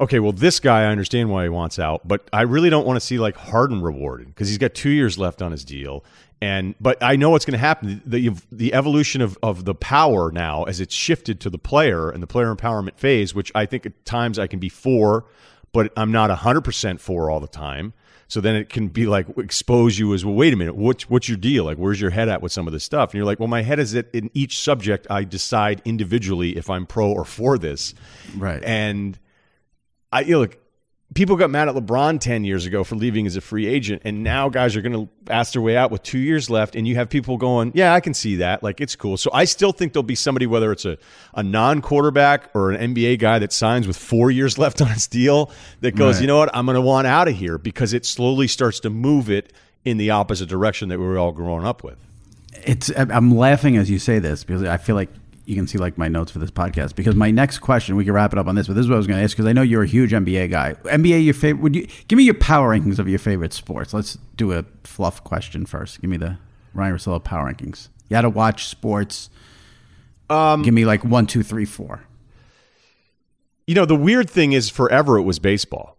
okay, well, this guy, I understand why he wants out, but I really don't want to see like Harden rewarded because he's got two years left on his deal. And but I know what's going to happen. The the evolution of, of the power now as it's shifted to the player and the player empowerment phase, which I think at times I can be for, but I'm not hundred percent for all the time. So then it can be like expose you as well. Wait a minute, what's what's your deal? Like, where's your head at with some of this stuff? And you're like, well, my head is that in each subject, I decide individually if I'm pro or for this. Right. And I you know, look, people got mad at LeBron ten years ago for leaving as a free agent, and now guys are going to ask their way out with two years left, and you have people going, "Yeah, I can see that. Like, it's cool." So I still think there'll be somebody, whether it's a a non quarterback or an NBA guy that signs with four years left on his deal, that goes, Right. "You know what? I'm going to want out of here," because it slowly starts to move it in the opposite direction that we were all growing up with. It's I'm laughing as you say this because I feel like you can see like my notes for this podcast because my next question we can wrap it up on this, but this is what I was going to ask because I know you're a huge NBA guy. NBA, your favorite? Would you give me your power rankings of your favorite sports? Let's do a fluff question first. Give me the Ryan Russillo power rankings. You had to watch sports. Um, give me like one, two, three, four. You know, the weird thing is forever it was baseball.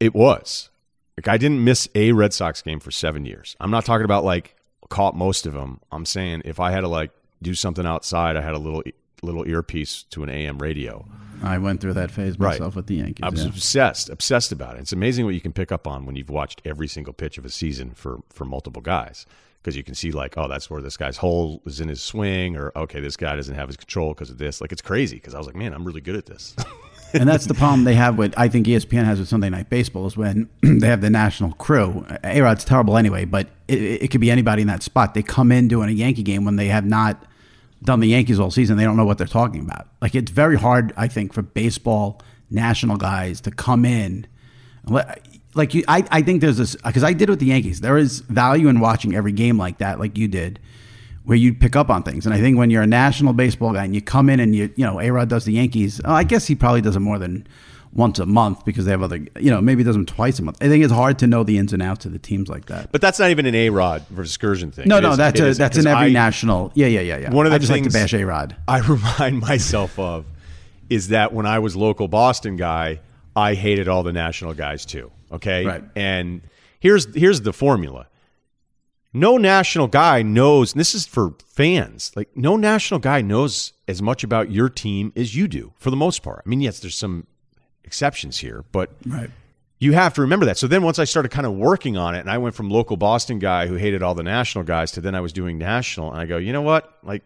It was. Like I didn't miss a Red Sox game for 7 years. I'm not talking about like caught most of them. I'm saying if I had to like do something outside, I had a little little earpiece to an AM radio. I went through that phase Right. myself with the Yankees. I was yeah. obsessed, obsessed about it. It's amazing what you can pick up on when you've watched every single pitch of a season for for multiple guys because you can see like, oh, that's where this guy's hole is in his swing, or okay, this guy doesn't have his control because of this. Like it's crazy because I was like, man, I'm really good at this. and that's the problem they have with I think ESPN has with Sunday Night Baseball is when they have the national crew. A Rod's terrible anyway, but it, it could be anybody in that spot. They come in doing a Yankee game when they have not done the Yankees all season. They don't know what they're talking about. Like it's very hard, I think, for baseball national guys to come in. Like you, I, I think there's this because I did it with the Yankees. There is value in watching every game like that, like you did where you pick up on things. And I think when you're a national baseball guy and you come in and you, you know, A Rod does the Yankees, oh, I guess he probably does it more than once a month because they have other, you know, maybe does them twice a month. I think it's hard to know the ins and outs of the teams like that. But that's not even an A Rod versus excursion thing. No, It no, is- that's a, is- that's in every I- national. Yeah, yeah, yeah, yeah. One of the I just like things to bash A Rod. I remind myself of is that when I was local Boston guy, I hated all the national guys too. Okay, Right. And here's here's the formula. No national guy knows. And this is for fans. Like no national guy knows as much about your team as you do for the most part. I mean, yes, there's some exceptions here, but Right. you have to remember that. So then once I started kind of working on it and I went from local Boston guy who hated all the national guys to then I was doing national and I go, you know what? Like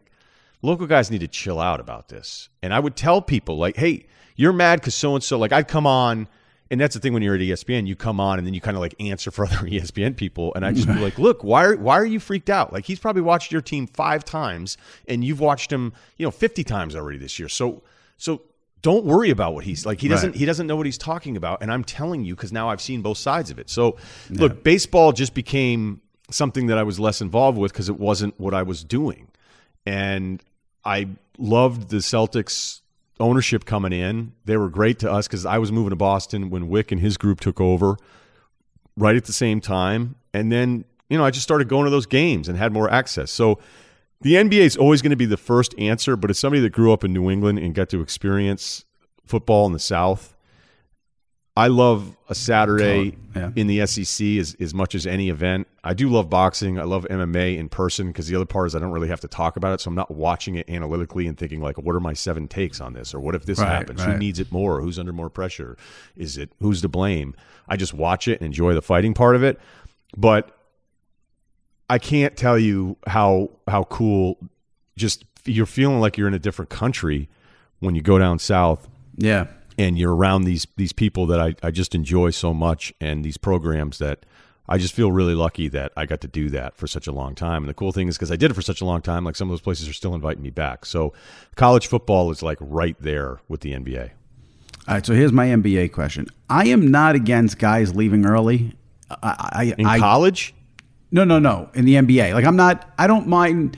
local guys need to chill out about this. And I would tell people like, hey, you're mad because so and so, like I'd come on and that's the thing when you're at ESPN, you come on and then you kind of like answer for other ESPN people. And I just be like, look, why are, why are you freaked out? Like he's probably watched your team five times and you've watched him, you know, 50 times already this year. So, so don't worry about what he's like. He doesn't Right. he doesn't know what he's talking about, and I'm telling you because now I've seen both sides of it. So look, baseball just became something that I was less involved with because it wasn't what I was doing, and I loved the Celtics ownership coming in. They were great to us because I was moving to Boston when Wyc and his group took over right at the same time. And then, you know, I just started going to those games and had more access. So the NBA is always going to be the first answer, but as somebody that grew up in New England and got to experience football in the South, I love a Saturday Yeah. in the SEC as, as much as any event. I do love boxing. I love MMA in person because the other part is I don't really have to talk about it. So I'm not watching it analytically and thinking like, what are my seven takes on this? Or what if this Right, happens? Who needs it more? Who's under more pressure? Is it who's to blame? I just watch it and enjoy the fighting part of it. But I can't tell you how how cool just you're feeling like you're in a different country when you go down south Yeah. and you're around these these people that I, I just enjoy so much and these programs that I just feel really lucky that I got to do that for such a long time. And the cool thing is because I did it for such a long time, like some of those places are still inviting me back. So college football is like right there with the NBA. All right. So here's my NBA question. I am not against guys leaving early. I, I, In college, no, no, no. In the NBA, like I'm not. I don't mind.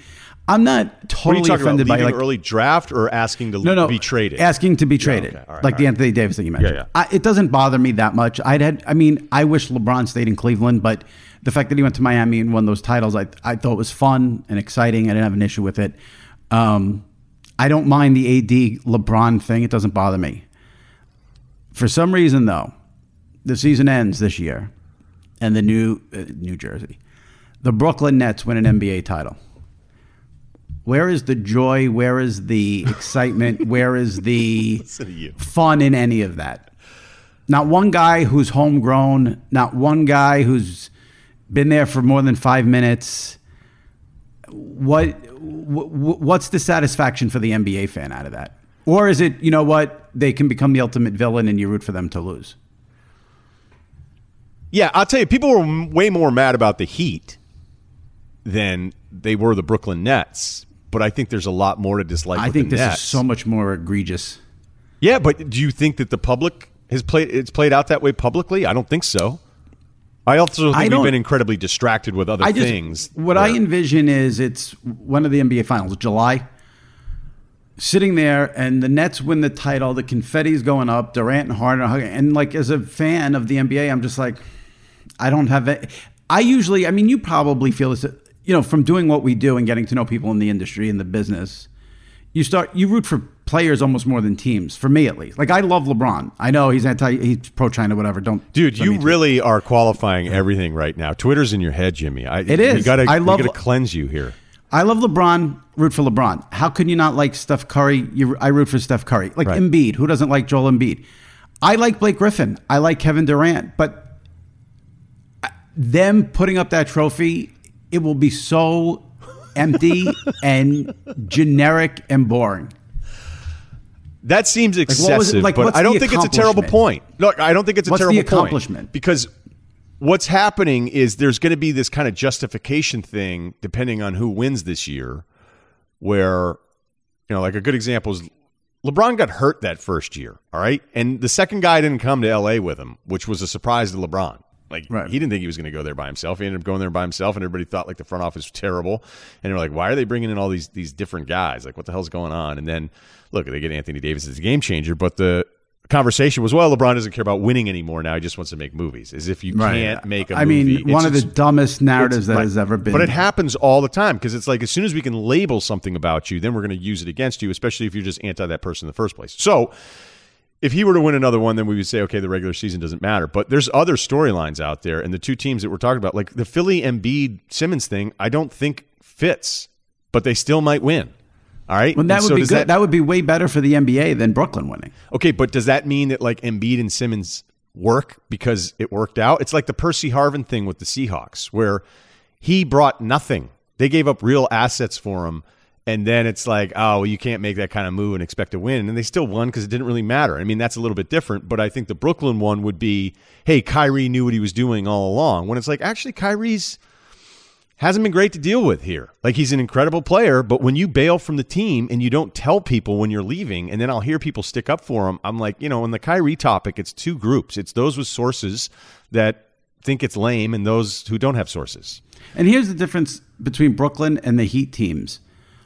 I'm not what are you totally talking about? offended by like early draft or asking to no, no, be traded? asking to be traded, okay. All right, like all the right. Anthony Davis that you mentioned. yeah. I, it doesn't bother me that much. I'd had. I mean, I wish LeBron stayed in Cleveland, but the fact that he went to Miami and won those titles, I I thought was fun and exciting. I didn't have an issue with it. Um, I don't mind the AD LeBron thing. It doesn't bother me. For some reason, though, the season ends this year, and the new uh, New Jersey, the Brooklyn Nets win an NBA title. Where is the joy? Where is the excitement? Where is the fun in any of that? Not one guy who's homegrown, not one guy who's been there for more than five minutes. What wh- what's the satisfaction for the NBA fan out of that? Or is it, you know what, they can become the ultimate villain and you root for them to lose? Yeah, I'll tell you, people were way more mad about the Heat than they were the Brooklyn Nets. But I think there's a lot more to dislike. I think this Nets. is so much more egregious. Yeah, but do you think that the public has played? It's played out that way publicly. I don't think so. I also I think we've been incredibly distracted with other I just, things. What I envision is it's one of the NBA finals, July. Sitting there and the Nets win the title, the confetti's going up, Durant and Harden are hugging. And like as a fan of the NBA, I'm just like, I don't have it. I usually, I mean, you probably feel this, you know, from doing what we do and getting to know people in the industry and the business. You start, you root for players almost more than teams. For me, at least. Like I love LeBron. I know he's anti, he's pro China, whatever. Don't, Dude, you to- really are qualifying everything right now. Twitter's in your head, Jimmy. I, It is. gotta, I love- gotta cleanse you here. I love LeBron. Root for LeBron. How can you not like Steph Curry? You, I root for Steph Curry. Like Right. Embiid. Who doesn't like Joel Embiid? I like Blake Griffin. I like Kevin Durant. But uh, them putting up that trophy, it will be so empty and generic and boring. That seems what was it- excessive, like, but I don't think it's a terrible point. Look, I don't think it's a What's terrible accomplishment? point because what's happening is there's going to be this kind of justification thing depending on who wins this year, where you know, like a good example is LeBron got hurt that first year, all right, and the second guy didn't come to L.A. with him, which was a surprise to LeBron. Like Right. he didn't think he was going to go there by himself. He ended up going there by himself, and everybody thought like the front office was terrible. And they're like, "Why are they bringing in all these these different guys? Like, what the hell's going on?" And then look, they get Anthony Davis as a game changer, but the conversation was, "Well, LeBron doesn't care about winning anymore now. He just wants to make movies." As if you can't make a I movie. I mean, one of the dumbest narratives that right. has ever been. But it happens all the time because it's like as soon as we can label something about you, then we're going to use it against you, especially if you're just anti that person in the first place. So if he were to win another one, then we would say, okay, the regular season doesn't matter. But there's other storylines out there, and the two teams that we're talking about, like the Philly Embiid Simmons thing, I don't think fits, but they still might win. All right, Well, that And would so be good. That, would be way better for the NBA than Brooklyn winning. Okay, but does that mean that like Embiid and Simmons work because it worked out? It's like the Percy Harvin thing with the Seahawks, where he brought nothing. They gave up real assets for him, and then it's like, oh, well, you can't make that kind of move and expect to win. And they still won because it didn't really matter. I mean, that's a little bit different, but I think the Brooklyn one would be, hey, Kyrie knew what he was doing all along. When it's like, actually, Kyrie's hasn't been great to deal with here. Like he's an incredible player, but when you bail from the team and you don't tell people when you're leaving, and then I'll hear people stick up for him, I'm like, you know, in the Kyrie topic, it's two groups. It's those with sources that think it's lame and those who don't have sources. And here's the difference between Brooklyn and the Heat teams.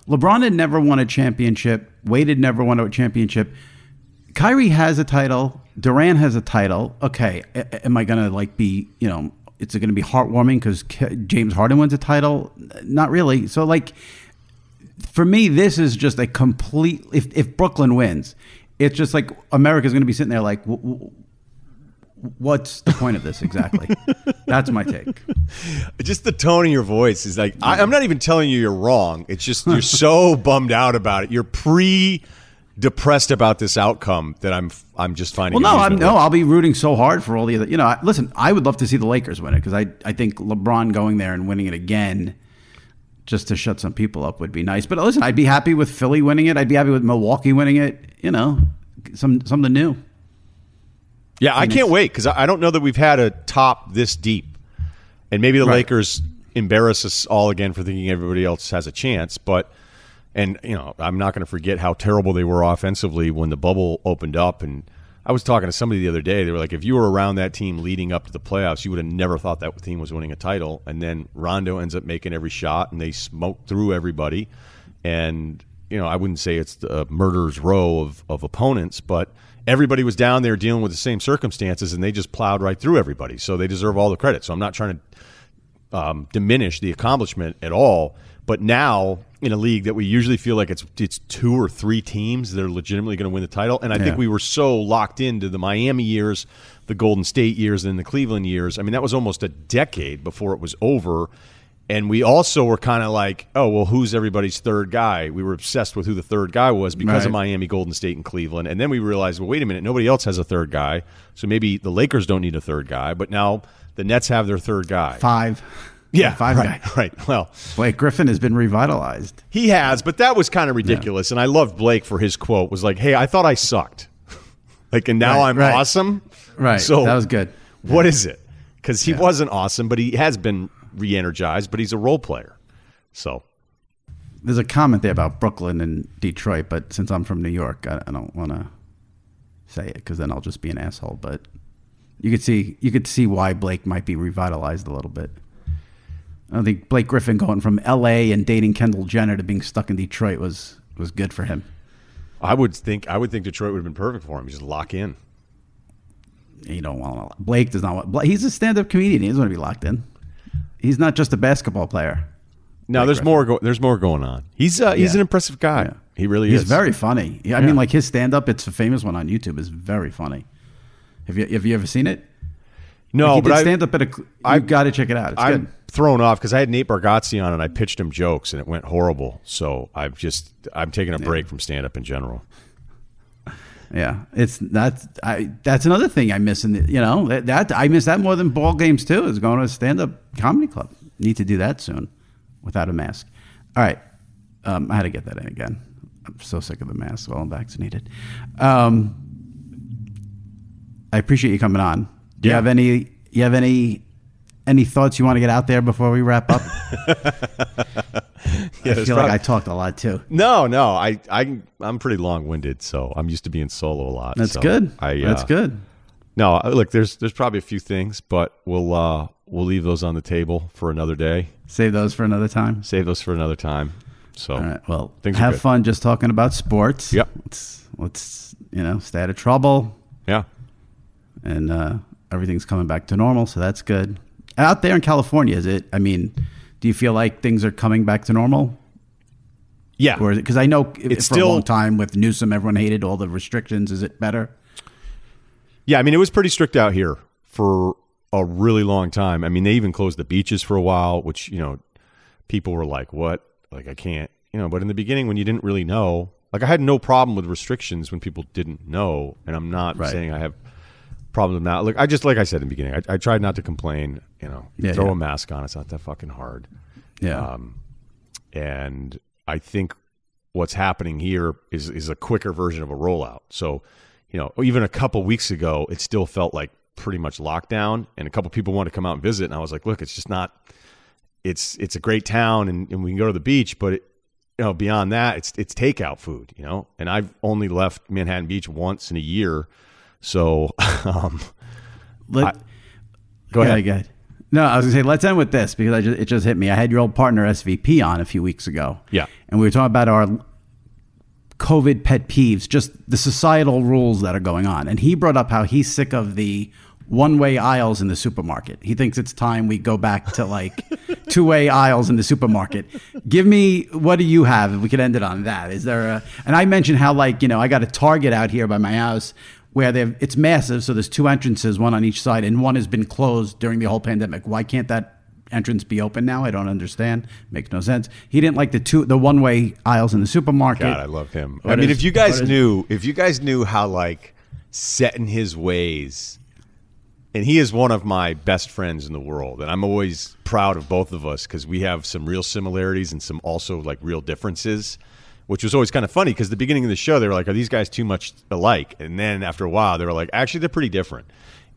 LeBron had never won a championship. Wade had never won a championship. Kyrie has a title. Durant has a title. Okay, am I gonna like be you know? It's to be heartwarming because James Harden wins a title. Not really. So like, for me, this is just a complete. If if Brooklyn wins, it's just like America's to be sitting there like, what's the point of this exactly? That's my take. Just the tone of your voice is like I, am not even telling you you're wrong. It's just you're so bummed out about it. You're pre depressed about this outcome that I'm I'm just finding. Well, no, I'm no. I'll be rooting so hard for all the other. You know, listen, I would love to see the Lakers win it because I I think LeBron going there and winning it again. Just to shut some people up would be nice, but listen, I'd be happy with Philly winning it. I'd be happy with Milwaukee winning it. You know, some something new. Yeah, I can't wait because I don't know that we've had a top this deep, and maybe the right. Lakers embarrass us all again for thinking everybody else has a chance, but and you know, I'm not going to forget how terrible they were offensively when the bubble opened up. And I was talking to somebody the other day. They were like, if you were around that team leading up to the playoffs, you would have never thought that team was winning a title. And then Rondo ends up making every shot, and they smoke through everybody. And you know, I wouldn't say it's the murderer's row of of opponents, but everybody was down there dealing with the same circumstances, and they just plowed right through everybody. So they deserve all the credit. So I'm not trying to um, diminish the accomplishment at all. But now in a league that we usually feel like it's it's two or three teams that are legitimately going to win the title, and I yeah. think we were so locked into the Miami years, the Golden State years, and the Cleveland years. I mean, that was almost a decade before it was over. And we also were kind of like, oh, well, who's everybody's third guy? We were obsessed with who the third guy was because right. of Miami, Golden State, and Cleveland. And then we realized, well, wait a minute, nobody else has a third guy. So maybe the Lakers don't need a third guy. But now the Nets have their third guy. Five. Yeah, five right, guy. right. Well, Blake Griffin has been revitalized. He has, but that was kind of ridiculous. Yeah. And I loved Blake for his quote was like, "Hey, I thought I sucked, like, and now right, I'm right. awesome." Right. So that was good. What yeah. is it? Because he yeah. wasn't awesome, but he has been re-energized. But he's a role player, so. There's a comment there about Brooklyn and Detroit, but since I'm from New York, I, I don't want to say it because then I'll just be an asshole. But you could see you could see why Blake might be revitalized a little bit. I don't think Blake Griffin going from L.A. and dating Kendall Jenner to being stuck in Detroit was was good for him. I would think I would think Detroit would have been perfect for him. Just lock in. You don't want to. Blake does not want. He's a stand-up comedian. He doesn't want to be locked in. He's not just a basketball player. No, Blake there's Griffin. more. Go, there's more going on. He's uh, he's yeah. an impressive guy. Yeah. He really he's is. He's very funny. I yeah. mean, like his stand-up. It's a famous one on YouTube. is very funny. Have you have you ever seen it? No, like but stand up at a. I've got to check it out. It's I'm good. thrown off because I had Nate Bargatze on and I pitched him jokes and it went horrible. So I've just I'm taking a break from stand up in general. Yeah, it's that's I that's another thing I miss in the, you know that, that I miss that more than ball games too. Is going to a stand up comedy club. Need to do that soon, without a mask. All right, um, I had to get that in again. I'm so sick of the mask. Well, I'm vaccinated. Um, I appreciate you coming on. Do you have any? You have any? Any thoughts you want to get out there before we wrap up? yeah, I feel like I talked a lot too. No, no, I, I, I'm pretty long winded, so I'm used to being solo a lot. That's so good. I, uh, That's good. No, look, there's there's probably a few things, but we'll uh, we'll leave those on the table for another day. Save those for another time. Save those for another time. So, right. Well, have fun just talking about sports. Yep. Let's let's you know stay out of trouble. Yeah. And uh, everything's coming back to normal, so that's good. Out there in California, is it? I mean, do you feel like things are coming back to normal? Yeah, because I know it's for still, a long time with Newsom, everyone hated all the restrictions. Is it better? Yeah, I mean, it was pretty strict out here for a really long time. I mean, they even closed the beaches for a while, which you know, people were like, "What? Like, I can't." You know, but in the beginning, when you didn't really know, like, I had no problem with restrictions when people didn't know, and I'm not right. saying I have problem now. Look, I just like I said in the beginning, I, I tried not to complain. You know, yeah, throw yeah. a mask on. It's not that fucking hard. Yeah. Um, and I think what's happening here is is a quicker version of a rollout. So, you know, even a couple weeks ago, it still felt like pretty much lockdown, and a couple people wanted to come out and visit, and I was like, look, it's just not. it's it's a great town and, and we can go to the beach, but it, you know beyond that, it's it's takeout food. You know, and I've only left Manhattan Beach once in a year, so um, Let, I- go yeah, ahead. ahead. No, I was gonna say let's end with this because I just, it just hit me. I had your old partner SVP on a few weeks ago. Yeah. and we were talking about our COVID pet peeves, just the societal rules that are going on, and he brought up how he's sick of the one-way aisles in the supermarket. He thinks it's time we go back to like two-way aisles in the supermarket. Give me what do you have? If we could end it on that, is there a? And I mentioned how like you know I got a Target out here by my house where it's massive, so there's two entrances, one on each side, and one has been closed during the whole pandemic. Why can't that entrance be open now? I don't understand. Makes no sense. He didn't like the two the one way aisles in the supermarket. God, I love him. I What mean, is- if you guys is- knew, if you guys knew how like set in his ways, and he is one of my best friends in the world, and I'm always proud of both of us because we have some real similarities and some also like real differences. Which was always kind of funny because the beginning of the show they were like, "Are these guys too much alike?" And then after a while they were like, "Actually, they're pretty different."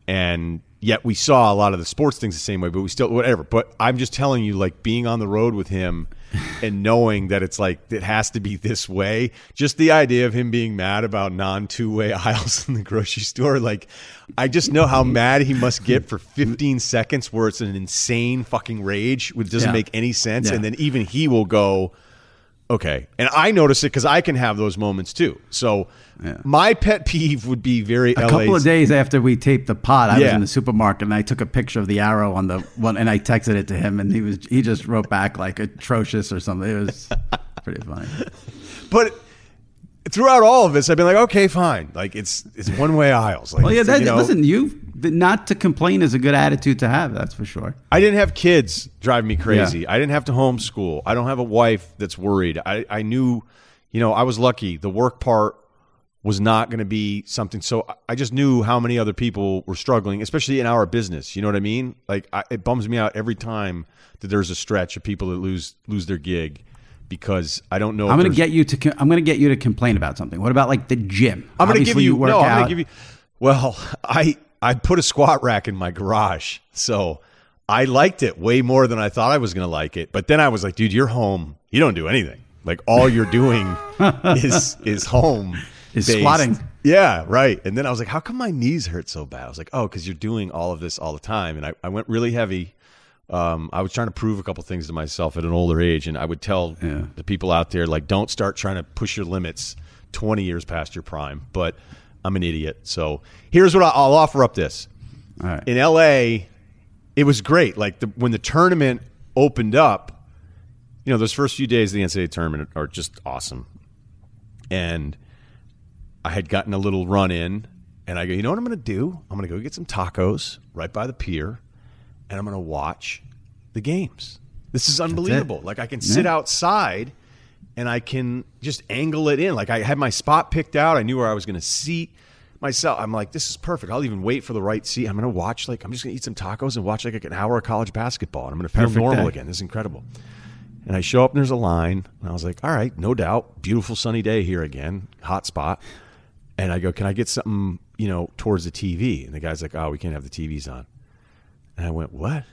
And yet we saw a lot of the sports things the same way, but we still whatever. But I'm just telling you, like being on the road with him and knowing that it's like it has to be this way. Just the idea of him being mad about non two way aisles in the grocery store, like I just know how mad he must get for 15 seconds, where it's an insane fucking rage, which doesn't Yeah. make any sense, Yeah. and then even he will go. Okay. And I notice it because I can have those moments too. So my pet peeve would be very a LA. couple of days after we taped the pod, I was in the supermarket and I took a picture of the arrow on the one, and I texted it to him, and he was he just wrote back like atrocious or something. It was pretty funny. But throughout all of this, I've been like, okay, fine. Like it's it's one way aisles. Like, Well, yeah, that, you know, listen, you not to complain is a good attitude to have. That's for sure. I didn't have kids drive me crazy. I didn't have to homeschool. I don't have a wife that's worried. I, I knew, you know, I was lucky. The work part was not going to be something. So I- just knew how many other people were struggling, especially in our business. You know what I mean? Like I, it bums me out every time that there's a stretch of people that lose lose their gig because I don't know. I'm going to get you to. I'm going to get you to complain about something. What about like the gym? I'm going to give you, work no. I'm going to give you. Well, I I put a squat rack in my garage, so I liked it way more than I thought I was going to like it. But then I was like, dude, you're home. You don't do anything. Like all you're doing is is home Is based. squatting. Yeah, right. And then I was like, how come my knees hurt so bad? I was like, oh, because you're doing all of this all the time. And I, I went really heavy. Um, I was trying to prove a couple things to myself at an older age, and I would tell Yeah. the people out there like, don't start trying to push your limits 20 years past your prime. But I'm an idiot, so here's what I'll offer up. This All right. in LA, it was great. Like the, when the tournament opened up, you know, those first few days of the NCAA tournament are just awesome. And I had gotten a little run in, and I go, you know what I'm going to do? I'm going to go get some tacos right by the pier, and I'm going to watch the games. This is unbelievable. Like I can sit Yeah. outside and I can just angle it in. Like I had my spot picked out. I knew where I was going to seat myself. I'm like, this is perfect. I'll even wait for the right seat. I'm going to watch like I'm just going to eat some tacos and watch like an hour of college basketball, and I'm going to feel normal day. again. This is incredible. And I show up and there's a line, and I was like, all right, no doubt, beautiful sunny day here again, hot spot. And I go, can I get something, you know, towards the TV? And the guy's like, oh, we can't have the TVs on. And I went, what?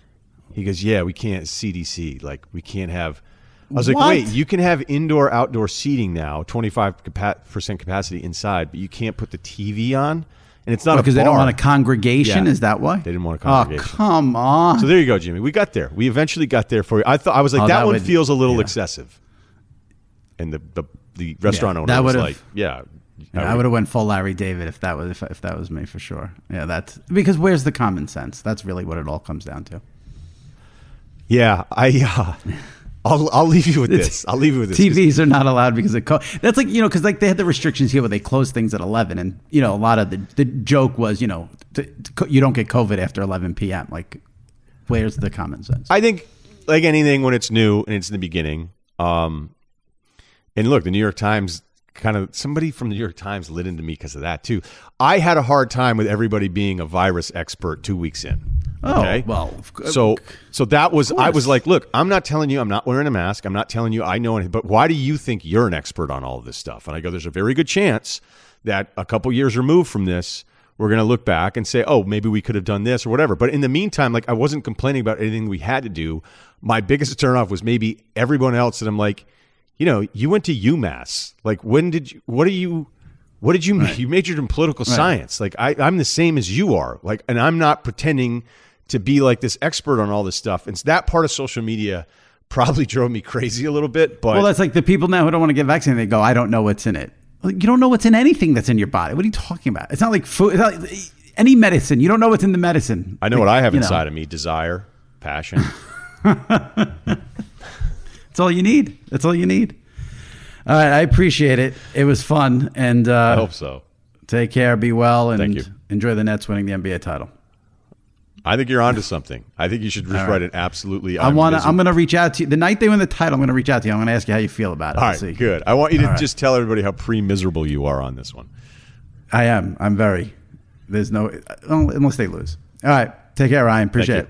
He goes, yeah, we can't CDC. Like we can't have. I was like, wait, you can have indoor outdoor seating now, twenty five percent capacity inside, but you can't put the TV on, and it's not because they don't want a congregation. Yeah. Is that why They didn't want a Oh, congregation. come on. So there you go, Jimmy. We got there. We eventually got there for you. I thought I was like, Oh, that, that one would- feels a little yeah. excessive. And the the, the restaurant Yeah, owner that was like, yeah. Yeah, I would have went full Larry David if that was if, if that was me for sure. Yeah, that's because where's the common sense? That's really what it all comes down to. Yeah, I. Uh, I'll I'll leave you with this. I'll leave you with this. TVs are not allowed because of co- that's like you know because like they had the restrictions here where they closed things at eleven and you know a lot of the the joke was you know t- t- you don't get COVID after eleven p.m. Like where's the common sense? I think like anything when it's new and it's in the beginning. Um, and look, the New York Times kind of somebody from the New York Times lit into me because of that too. I had a hard time with everybody being a virus expert two weeks in. Oh, Okay? well, so so that was I was like, look, I'm not telling you I'm not wearing a mask. I'm not telling you I know anything. But why do you think you're an expert on all of this stuff? And I go, there's a very good chance that a couple years removed from this, we're going to look back and say, oh, maybe we could have done this or whatever. But in the meantime, like I wasn't complaining about anything we had to do. My biggest turnoff was maybe everyone else that I'm like, you know, you went to UMass. Like, when did you, what are you, what did you, right. you majored in political right. science. Like, I, I'm the same as you are. Like, and I'm not pretending to be like this expert on all this stuff. And that part of social media probably drove me crazy a little bit. But well, that's like the people now who don't want to get vaccinated. They go, I don't know what's in it. You don't know what's in anything that's in your body. What are you talking about? It's not like food. It's Not like any medicine. You don't know what's in the medicine. I know like, what I have inside know. of me: desire, passion. That's all you need. That's all you need. All right, I appreciate it. It was fun, and uh, I hope so. Take care. Be well, and enjoy the Nets winning the NBA title. I think you're onto something. I think you should just right. write it absolutely. I want to. I'm going to reach out to you the night they win the title. I'm going to reach out to you. I'm going to ask you how you feel about it. All right, see. good. I want you to All just right. tell everybody how pre miserable you are on this one. I am. I'm very. There's no uh, unless they lose. All right. Take care, Ryan. Appreciate it.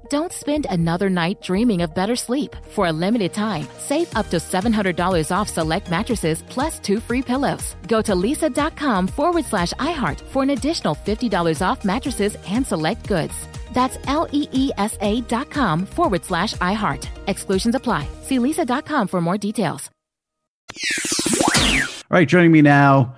Don't spend another night dreaming of better sleep. For a limited time, save up to $700 off select mattresses plus two free pillows. Go to leesa.com forward slash iHeart for an additional $50 off mattresses and select goods. That's L E E S A dot com forward slash iHeart. Exclusions apply. See leesa.com for more details. All right, joining me now,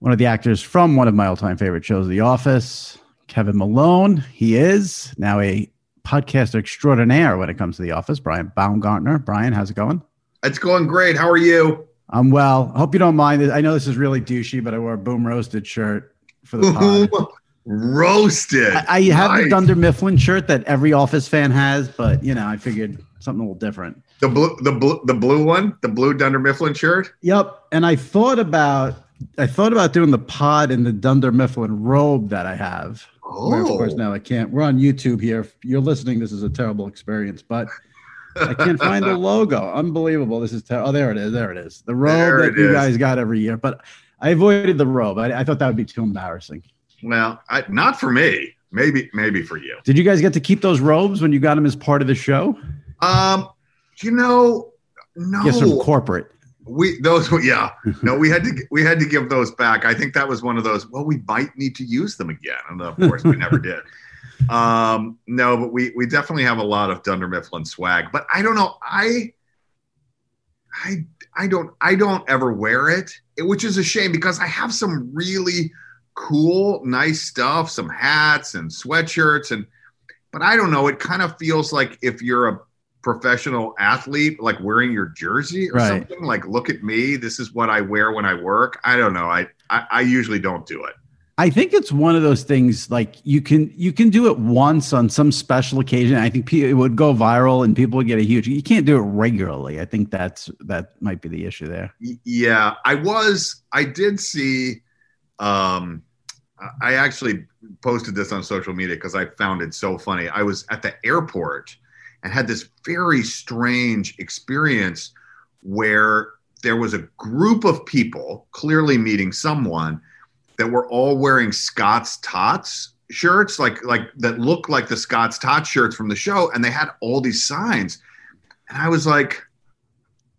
one of the actors from one of my all time favorite shows, The Office, Kevin Malone. He is now a podcaster extraordinaire when it comes to The Office, Brian Baumgartner. Brian, how's it going? It's going great. How are you? I'm well. I hope you don't mind. I know this is really douchey, but I wore a Boom Roasted shirt for the pod. Roasted. I, I have nice. the Dunder Mifflin shirt that every Office fan has, but you know, I figured something a little different. The blue, the blue, the blue one, the blue Dunder Mifflin shirt. Yep. And I thought about, I thought about doing the pod in the Dunder Mifflin robe that I have. Oh. Where of course oh. now I can't. We're on YouTube here. If you're listening, this is a terrible experience, but I can't find the logo. Unbelievable. This is ter- oh, there it is. There it is. The robe there that you is. guys got every year. But I avoided the robe. I, I thought that would be too embarrassing. Well, I, not for me. Maybe, maybe for you. Did you guys get to keep those robes when you got them as part of the show? Um, you know, no. Yes, from corporate. We those yeah no we had to we had to give those back. I think that was one of those. Well, we might need to use them again, and of course we never did. Um, no, but we we definitely have a lot of Dunder Mifflin swag. But I don't know. I I I don't I don't ever wear it, which is a shame because I have some really cool, nice stuff, some hats and sweatshirts and but I don't know, it kind of feels like if you're a professional athlete like wearing your jersey or Right. something like look at me this is what i wear when i work i don't know I, I i usually don't do it I think it's one of those things like you can you can do it once on some special occasion. I think it would go viral and people would get a huge. You can't do it regularly. I think that's that might be the issue there. Yeah i was i did see um i actually posted this on social media because i found it so funny i was at the airport and had this very strange experience where there was a group of people clearly meeting someone that were all wearing scott's tots shirts like like that looked like the scott's tots shirts from the show and they had all these signs and i was like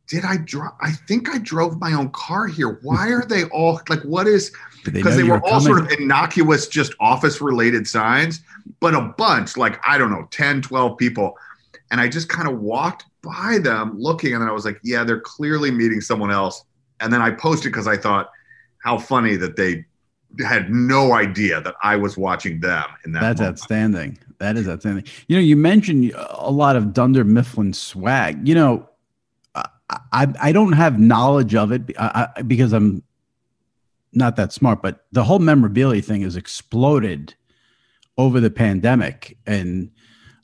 did I drive? I think I drove my own car here. Why are they all like, what is, because they, you were all sort of innocuous, just office related signs, but a bunch, like, I don't know, 10, 12 people. And I just kind of walked by them looking, and then I was like, yeah, they're clearly meeting someone else. And then I posted because I thought, how funny that they had no idea that I was watching them in that. That's moment. outstanding. That is outstanding. You know, you mentioned a lot of Dunder Mifflin swag. You know, I I, I don't have knowledge of it because I'm not that smart, but the whole memorabilia thing has exploded over the pandemic, and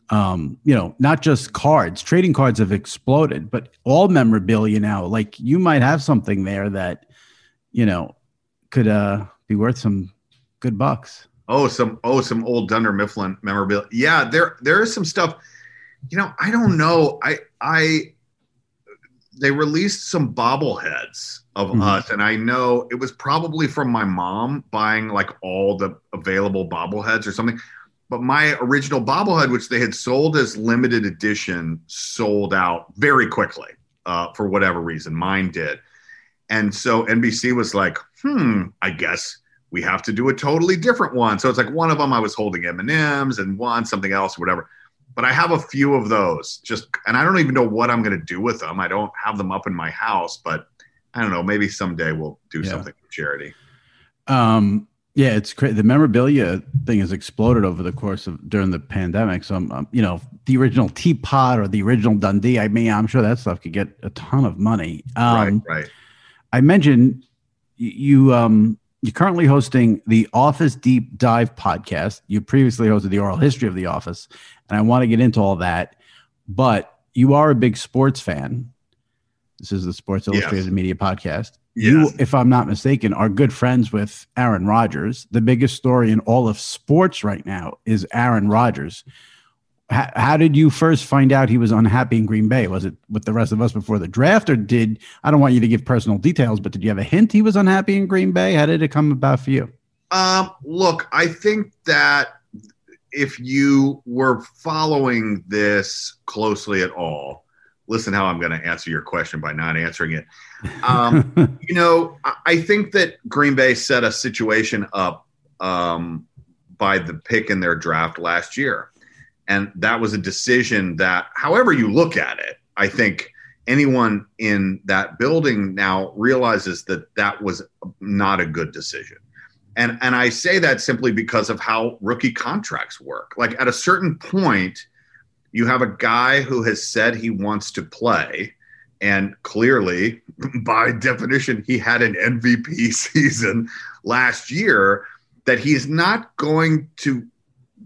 um, you know, not just cards. Trading cards have exploded, but all memorabilia now. Like you might have something there that you know could uh, be worth some good bucks. Oh, some oh, some old Dunder Mifflin memorabilia. Yeah, there there is some stuff. You know, I don't know. I I they released some bobbleheads of Mhm. us, and I know it was probably from my mom buying like all the available bobbleheads or something. But my original bobblehead, which they had sold as limited edition, sold out very quickly uh, for whatever reason. Mine did. And so NBC was like, hmm, I guess we have to do a totally different one. So it's like one of them I was holding M&Ms and one something else, whatever. But I have a few of those just, and I don't even know what I'm going to do with them. I don't have them up in my house, but I don't know. Maybe someday we'll do Yeah. something for charity. Um, yeah, it's crazy. The memorabilia thing has exploded over the course of during the pandemic. So, I'm, um, you know, the original teapot or the original Dundie. I mean, I'm sure that stuff could get a ton of money. Um, right, right. I mentioned you. Um, you're currently hosting the Office Deep Dive podcast. You previously hosted the oral history of the Office, and I want to get into all that. But you are a big sports fan. This is the Sports Yes. Illustrated Media podcast. You, if I'm not mistaken, are good friends with Aaron Rodgers. The biggest story in all of sports right now is Aaron Rodgers. How, how did you first find out he was unhappy in Green Bay? Was it with the rest of us before the draft, or did I don't want you to give personal details, but did you have a hint he was unhappy in Green Bay? How did it come about for you? Um, look, I think that if you were following this closely at all, listen how I'm going to answer your question by not answering it. Um, you know, I- think that Green Bay set a situation up um, by the pick in their draft last year. And that was a decision that, however you look at it, I think anyone in that building now realizes that that was not a good decision. And, and I say that simply because of how rookie contracts work. Like at a certain point, you have a guy who has said he wants to play and clearly by definition he had an mvp season last year that he's not going to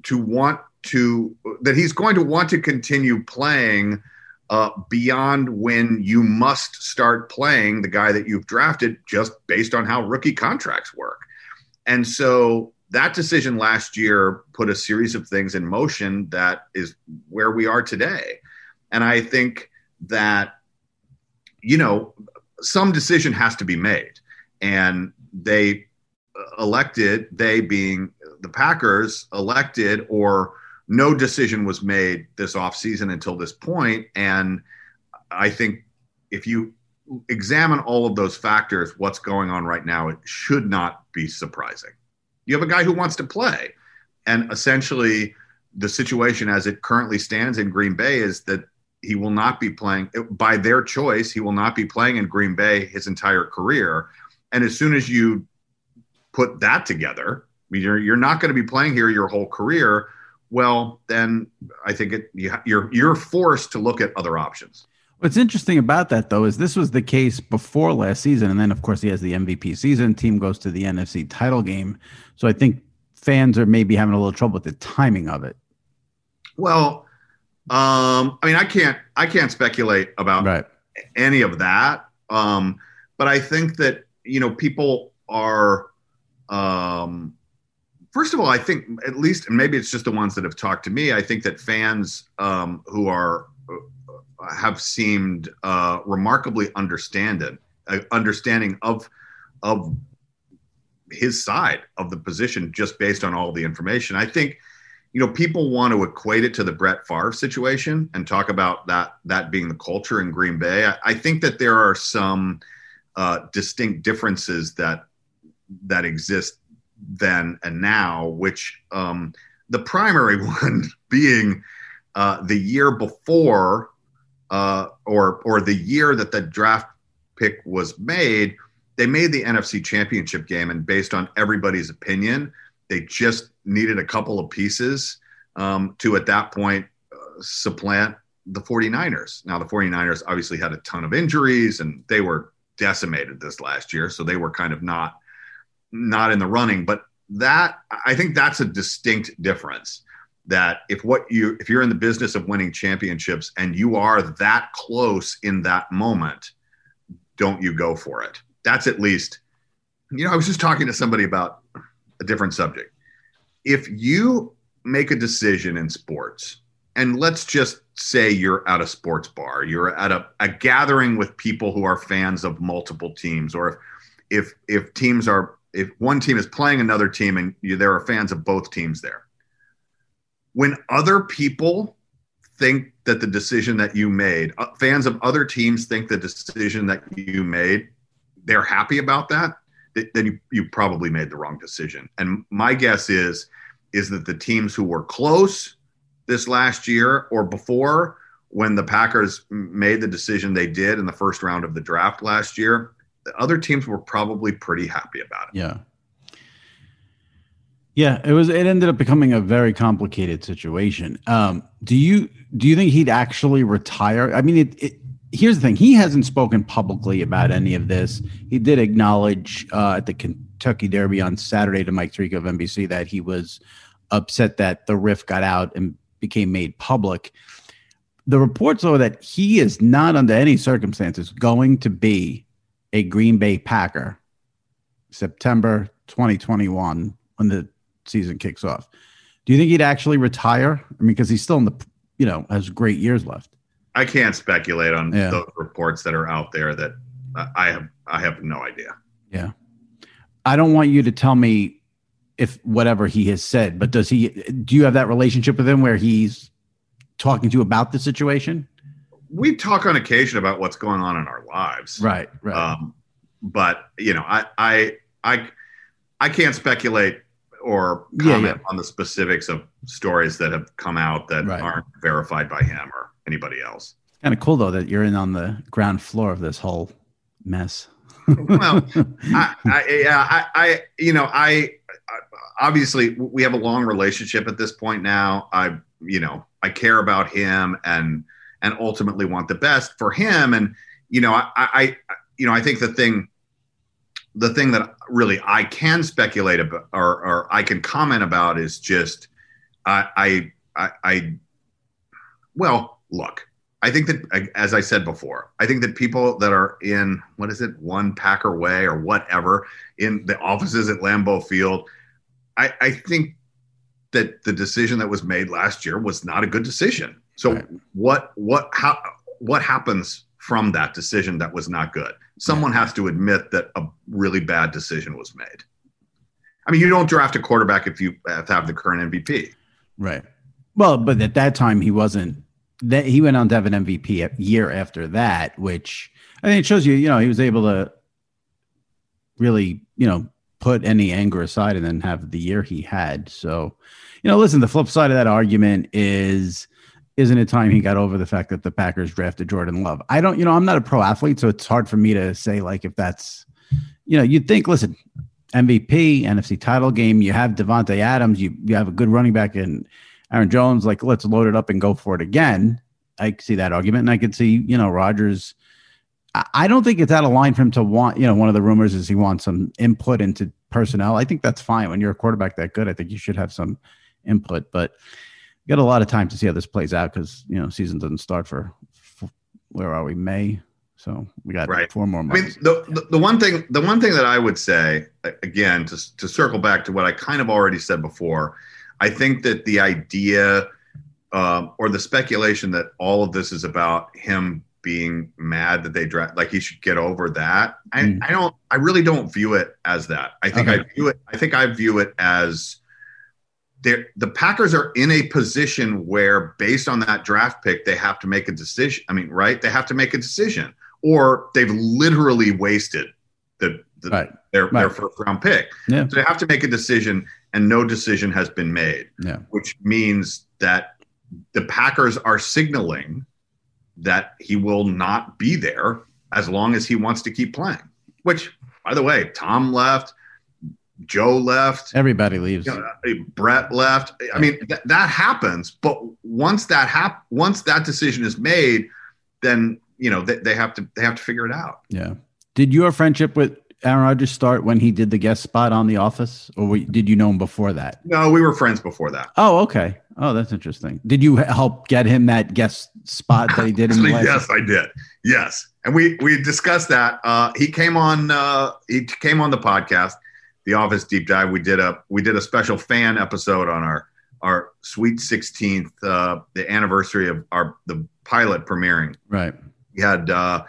to want to that he's going to want to continue playing uh, beyond when you must start playing the guy that you've drafted just based on how rookie contracts work. And so that decision last year put a series of things in motion that is where we are today and i think that you know, some decision has to be made. And they elected, they being the Packers, elected, or no decision was made this offseason until this point. And I think if you examine all of those factors, what's going on right now, it should not be surprising. You have a guy who wants to play. And essentially, the situation as it currently stands in Green Bay is that he will not be playing by their choice. He will not be playing in Green Bay his entire career. And as soon as you put that together, you're, you're not going to be playing here your whole career. well, then I think it, you, you're you're forced to look at other options. What's interesting about that, though, is this was the case before last season, and then of course he has the MVP season. Team goes to the NFC title game, so I think fans are maybe having a little trouble with the timing of it. Well, um, I mean, I can't I can't speculate about Right. any of that. Um, but I think that you know people are. Um, first of all, I think at least, and maybe it's just the ones that have talked to me. I think that fans um, who are have seemed uh, remarkably understanding, uh, understanding of of his side of the position just based on all the information. I think you know people want to equate it to the Brett Favre situation and talk about that that being the culture in Green Bay. I, I think that there are some uh, distinct differences that that exist then and now, which um, the primary one being uh, the year before uh, or or the year that the draft pick was made, they made the NFC Championship game, and based on everybody's opinion, they just needed a couple of pieces um, to at that point uh, supplant the 49ers. Now the 49ers obviously had a ton of injuries and they were decimated this last year, so they were kind of not not in the running, but that I think that's a distinct difference that if what you if you're in the business of winning championships and you are that close in that moment, don't you go for it? That's at least you know, I was just talking to somebody about a different subject. If you make a decision in sports, and let's just say you're at a sports bar, you're at a, a gathering with people who are fans of multiple teams, or if if if teams are if one team is playing another team and you, there are fans of both teams there, when other people think that the decision that you made, uh, fans of other teams think the decision that you made, they're happy about that, then you, you probably made the wrong decision. And my guess is is that the teams who were close this last year or before when the Packers made the decision they did in the first round of the draft last year, the other teams were probably pretty happy about it. Yeah. Yeah, it was. It ended up becoming a very complicated situation. Um, do you do you think he'd actually retire? I mean, it, it, here's the thing: he hasn't spoken publicly about any of this. He did acknowledge uh, at the Kentucky Derby on Saturday to Mike Tirico of NBC that he was upset that the riff got out and became made public. The reports are that he is not under any circumstances going to be a Green Bay Packer September 2021 when the season kicks off. Do you think he'd actually retire? I mean, because he's still in the, you know, has great years left. I can't speculate on Yeah. those reports that are out there that uh, I have I have no idea. Yeah. I don't want you to tell me if whatever he has said, but does he, do you have that relationship with him where he's talking to you about the situation? We talk on occasion about what's going on in our lives. Right. Right. Um, but you know, I I I I can't speculate or Yeah, comment on the specifics of stories that have come out that Right. aren't verified by him or anybody else. kind of cool though that you're in on the ground floor of this whole mess. well, I, I, yeah, I, I, you know, I, I obviously we have a long relationship at this point now. I, you know, I care about him and and ultimately want the best for him. And you know, I, I, you know, I think the thing, the thing that really I can speculate about or, or I can comment about is just, I, I, I, well, look, I think that, as I said before, I think that people that are in what is it, one Packer way or whatever, in the offices at Lambeau Field, I, I think that the decision that was made last year was not a good decision. So Right. what, what, how, what happens from that decision that was not good? Someone has to admit that a really bad decision was made. I mean, you don't draft a quarterback if you have have the current MVP. Right. Well, but at that time he wasn't. That he went on to have an MVP a year after that, which I think it shows you. You know, he was able to really, you know, put any anger aside and then have the year he had. So, you know, listen. The flip side of that argument is, isn't it time he got over the fact that the Packers drafted Jordan Love? I don't. You know, I'm not a pro athlete, so it's hard for me to say like if that's. You know, you'd think. Listen, MVP, NFC title game. You have Davante Adams. You you have a good running back in Aaron Jones, like let's load it up and go for it again. I see that argument, and I could see you know Rodgers. I don't think it's out of line for him to want. You know, one of the rumors is he wants some input into personnel. I think that's fine when you're a quarterback that good. I think you should have some input, but got a lot of time to see how this plays out because you know season doesn't start for, for where are we May so we got right. four more months. I mean, the, the, the, one thing, the one thing that I would say again, to, to circle back to what I kind of already said before, I think that the idea um, or the speculation that all of this is about him being mad that they draft, like he should get over that. I, mm. I don't, I really don't view it as that. I think okay. I view it, I think I view it as the Packers are in a position where, based on that draft pick, they have to make a decision. I mean, right? They have to make a decision or they've literally wasted the, the right. their right. their first round pick. Yeah. So they have to make a decision, and no decision has been made. Yeah. Which means that the Packers are signaling that he will not be there as long as he wants to keep playing. Which, by the way, Tom left. Joe left. Everybody leaves. You know, Brett left. I mean, th- that happens. But once that hap- once that decision is made, then you know they, they have to they have to figure it out. Yeah. Did your friendship with Aaron Rodgers start when he did the guest spot on The Office, or did you know him before that? No, we were friends before that. Oh, okay. Oh, that's interesting. Did you help get him that guest spot that he did? Actually, yes, I did. Yes, and we we discussed that. Uh, he came on. Uh, he came on the podcast, The Office Deep Dive. We did a we did a special fan episode on our our Sweet Sixteenth, uh, the anniversary of our the pilot premiering. Right. We had uh,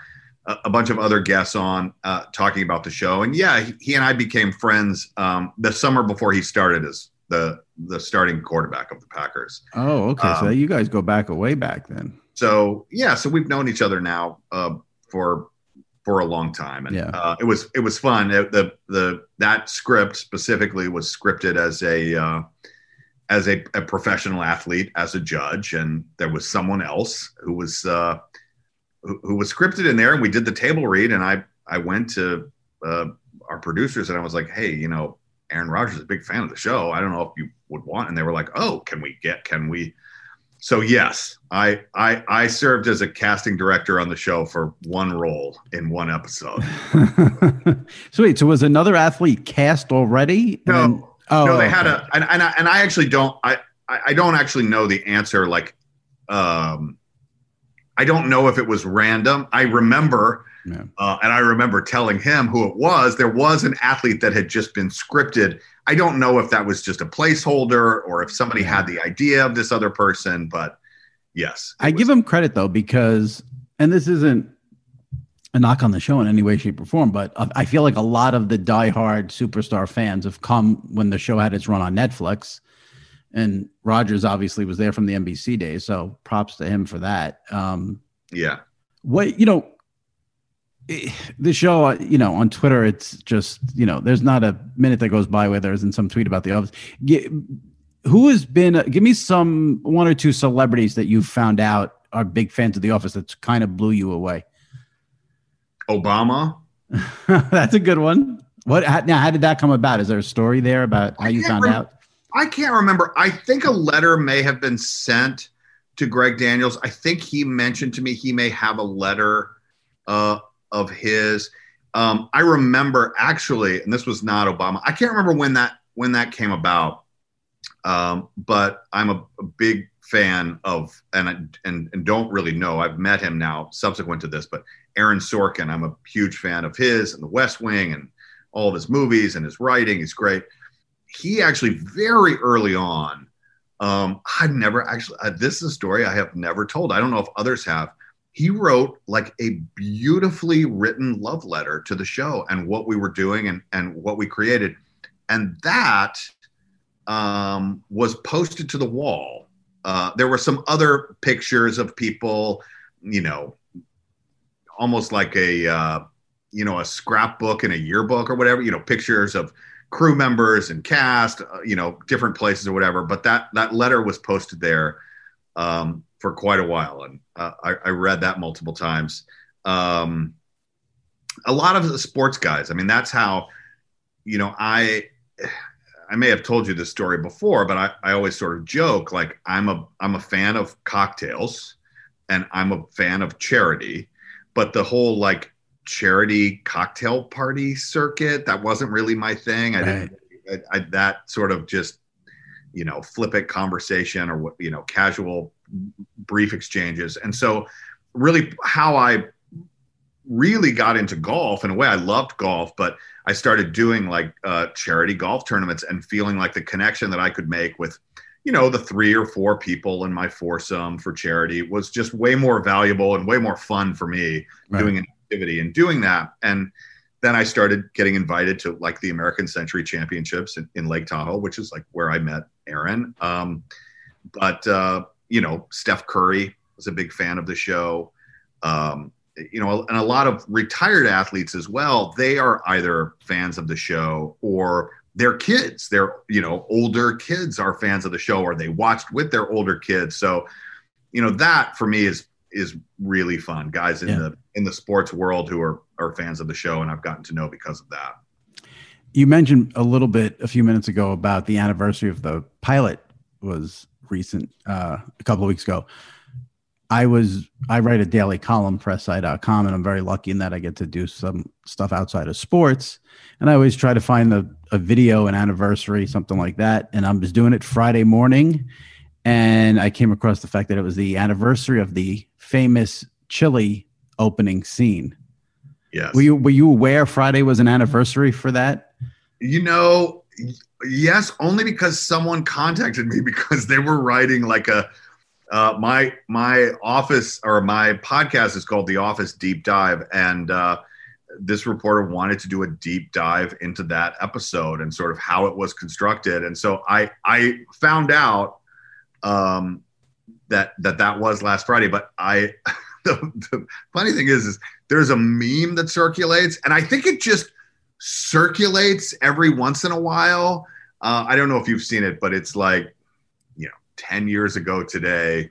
a bunch of other guests on uh, talking about the show, and yeah, he, he and I became friends um, the summer before he started as the the starting quarterback of the Packers. Oh, okay. Um, so you guys go back a way back then. So yeah, so we've known each other now uh, for for a long time, and yeah. uh, it was it was fun. It, the the that script specifically was scripted as a uh, as a, a, professional athlete, as a judge, and there was someone else who was uh, who, was scripted in there, and we did the table read, and I I went to uh, our producers and I was like, hey, you know, Aaron Rodgers is a big fan of the show. I don't know if you would want, and they were like, oh, can we get, can we? So yes, I I I served as a casting director on the show for one role in one episode. Sweet. so was another athlete cast already? No, then, oh, no, they okay. had a, and, and I, and I actually don't, I I don't actually know the answer. Like, um, I don't know if it was random. I remember, yeah. uh, and I remember telling him who it was. There was an athlete that had just been scripted. I don't know if that was just a placeholder or if somebody had the idea of this other person, but yes. I was- give him credit though, because, and this isn't a knock on the show in any way, shape, or form, but I feel like a lot of the diehard superstar fans have come when the show had its run on Netflix and Rodgers obviously was there from the NBC days, so props to him for that. Um, yeah. What you know, the show, uh, you know, on Twitter, it's just you know, there's not a minute that goes by where there isn't some tweet about the office. Who has been? Uh, give me some one or two celebrities that you found out are big fans of the office that's kind of blew you away. Obama. that's a good one. What now? How did that come about? Is there a story there about how you found out? I can't remember. I think a letter may have been sent to Greg Daniels. I think he mentioned to me he may have a letter uh, of his. Um, I remember actually, and this was not Obama. I can't remember when that when that came about, um, but I'm a, a, big fan of and, and and don't really know. I've met him now subsequent to this, but Aaron Sorkin. I'm a huge fan of his and The West Wing and all of his movies and his writing. He's great he actually very early on, um, I've never actually, uh, this is a story I have never told. I don't know if others have. He wrote like a beautifully written love letter to the show and what we were doing and, and what we created. And that um, was posted to the wall. Uh, there were some other pictures of people, you know, almost like a, uh, you know, a scrapbook and a yearbook or whatever, you know, pictures of crew members and cast, uh, you know, different places or whatever. But that that letter was posted there um, for quite a while, and uh, I, I, read that multiple times. Um, a lot of the sports guys. I mean, that's how you know I I may have told you this story before, but I, I always sort of joke like I'm a I'm a fan of cocktails and I'm a fan of charity, but the whole like charity cocktail party circuit that wasn't really my thing. I right. didn't I, I, that sort of just you know flippant conversation or you know casual brief exchanges, and so really how I really got into golf in a way. I loved golf, but I started doing like uh, charity golf tournaments and feeling like the connection that I could make with, you know, the three or four people in my foursome for charity was just way more valuable and way more fun for me right. doing an activity and doing that. And then I started getting invited to like the American Century Championships in, in Lake Tahoe, which is like where I met Aaron. Um, but uh, you know, Steph Curry was a big fan of the show. Um, you know, and a lot of retired athletes as well, they are either fans of the show or their kids, their, you know, older kids are fans of the show or they watched with their older kids. So, you know, that for me is is really fun. Guys in yeah. the in the sports world who are are fans of the show and I've gotten to know because of that. You mentioned a little bit a few minutes ago about the anniversary of the pilot was recent uh, a couple of weeks ago. I was I write a daily column SI.com and I'm very lucky in that I get to do some stuff outside of sports. And I always try to find a, a video, an anniversary, something like that. And I was doing it Friday morning and I came across the fact that it was the anniversary of the famous Chili opening scene. Yes. Were you were you aware Friday was an anniversary for that? You know, yes, only because someone contacted me because they were writing like a uh, my my office or my podcast is called the Office Deep Dive, and uh, this reporter wanted to do a deep dive into that episode and sort of how it was constructed. And so I I found out um, that that that was last Friday, but I. The, the funny thing is, is there's a meme that circulates, and I think it just circulates every once in a while. Uh, I don't know if you've seen it, but it's like you know, 10 years ago today,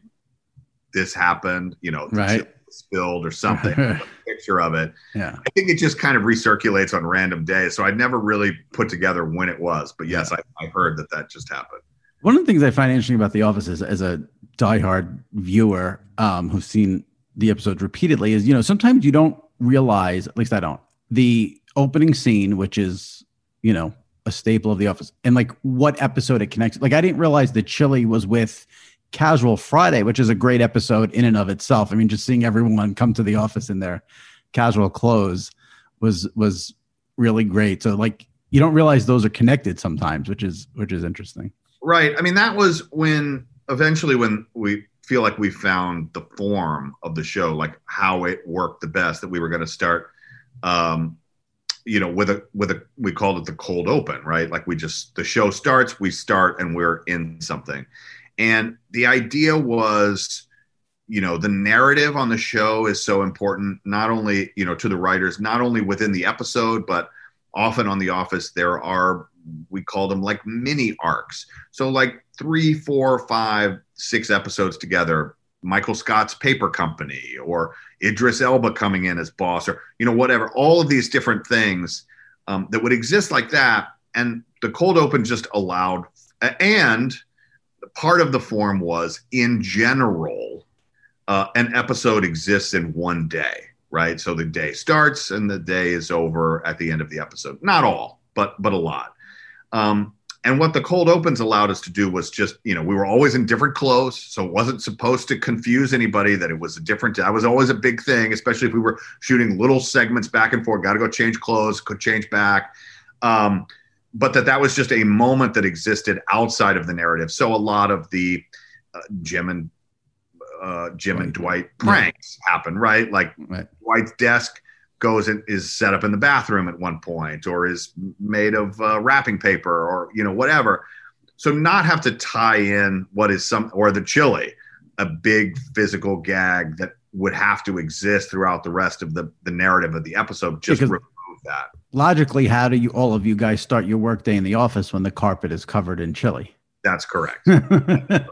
this happened, you know, right. spilled or something, picture of it. Yeah. I think it just kind of recirculates on random days. So I never really put together when it was, but yes, I, I heard that that just happened. One of the things I find interesting about The Office is as a diehard viewer um, who's seen the episodes repeatedly is, you know, sometimes you don't realize, at least I don't, the opening scene, which is, you know, a staple of The Office, and like what episode it connects. Like I didn't realize that Chili was with Casual Friday, which is a great episode in and of itself. I mean, just seeing everyone come to the office in their casual clothes was was really great. So like you don't realize those are connected sometimes, which is which is interesting. Right. I mean, that was when eventually when we feel like we found the form of the show, like how it worked the best, that we were going to start um, you know with a with a we called it the cold open right? Like we just the show starts we start and we're in something. And the idea was you know the narrative on the show is so important not only you know to the writers not only within the episode but often on the office there are we call them like mini arcs. So like three four five six episodes together Michael Scott's paper company or Idris Elba coming in as boss or, you know, whatever, all of these different things um, that would exist like that. And the cold open just allowed, and part of the form was in general, uh, an episode exists in one day, right? So the day starts and the day is over at the end of the episode. Not all, but but a lot. Um, and what the cold opens allowed us to do was just, you know, we were always in different clothes. So it wasn't supposed to confuse anybody that it was a different, that was always a big thing, especially if we were shooting little segments back and forth, got to go change clothes, could change back. Um, but that that was just a moment that existed outside of the narrative. So a lot of the uh, Jim and uh, Jim and Dwight pranks yeah. happen, right? Like right. Dwight's desk goes and is set up in the bathroom at one point or is made of uh, wrapping paper or you know whatever. So not have to tie in what is some or the chili a big physical gag that would have to exist throughout the rest of the the narrative of the episode just because remove that. logically how do you all of you guys start your workday in the office when the carpet is covered in chili? That's correct, that's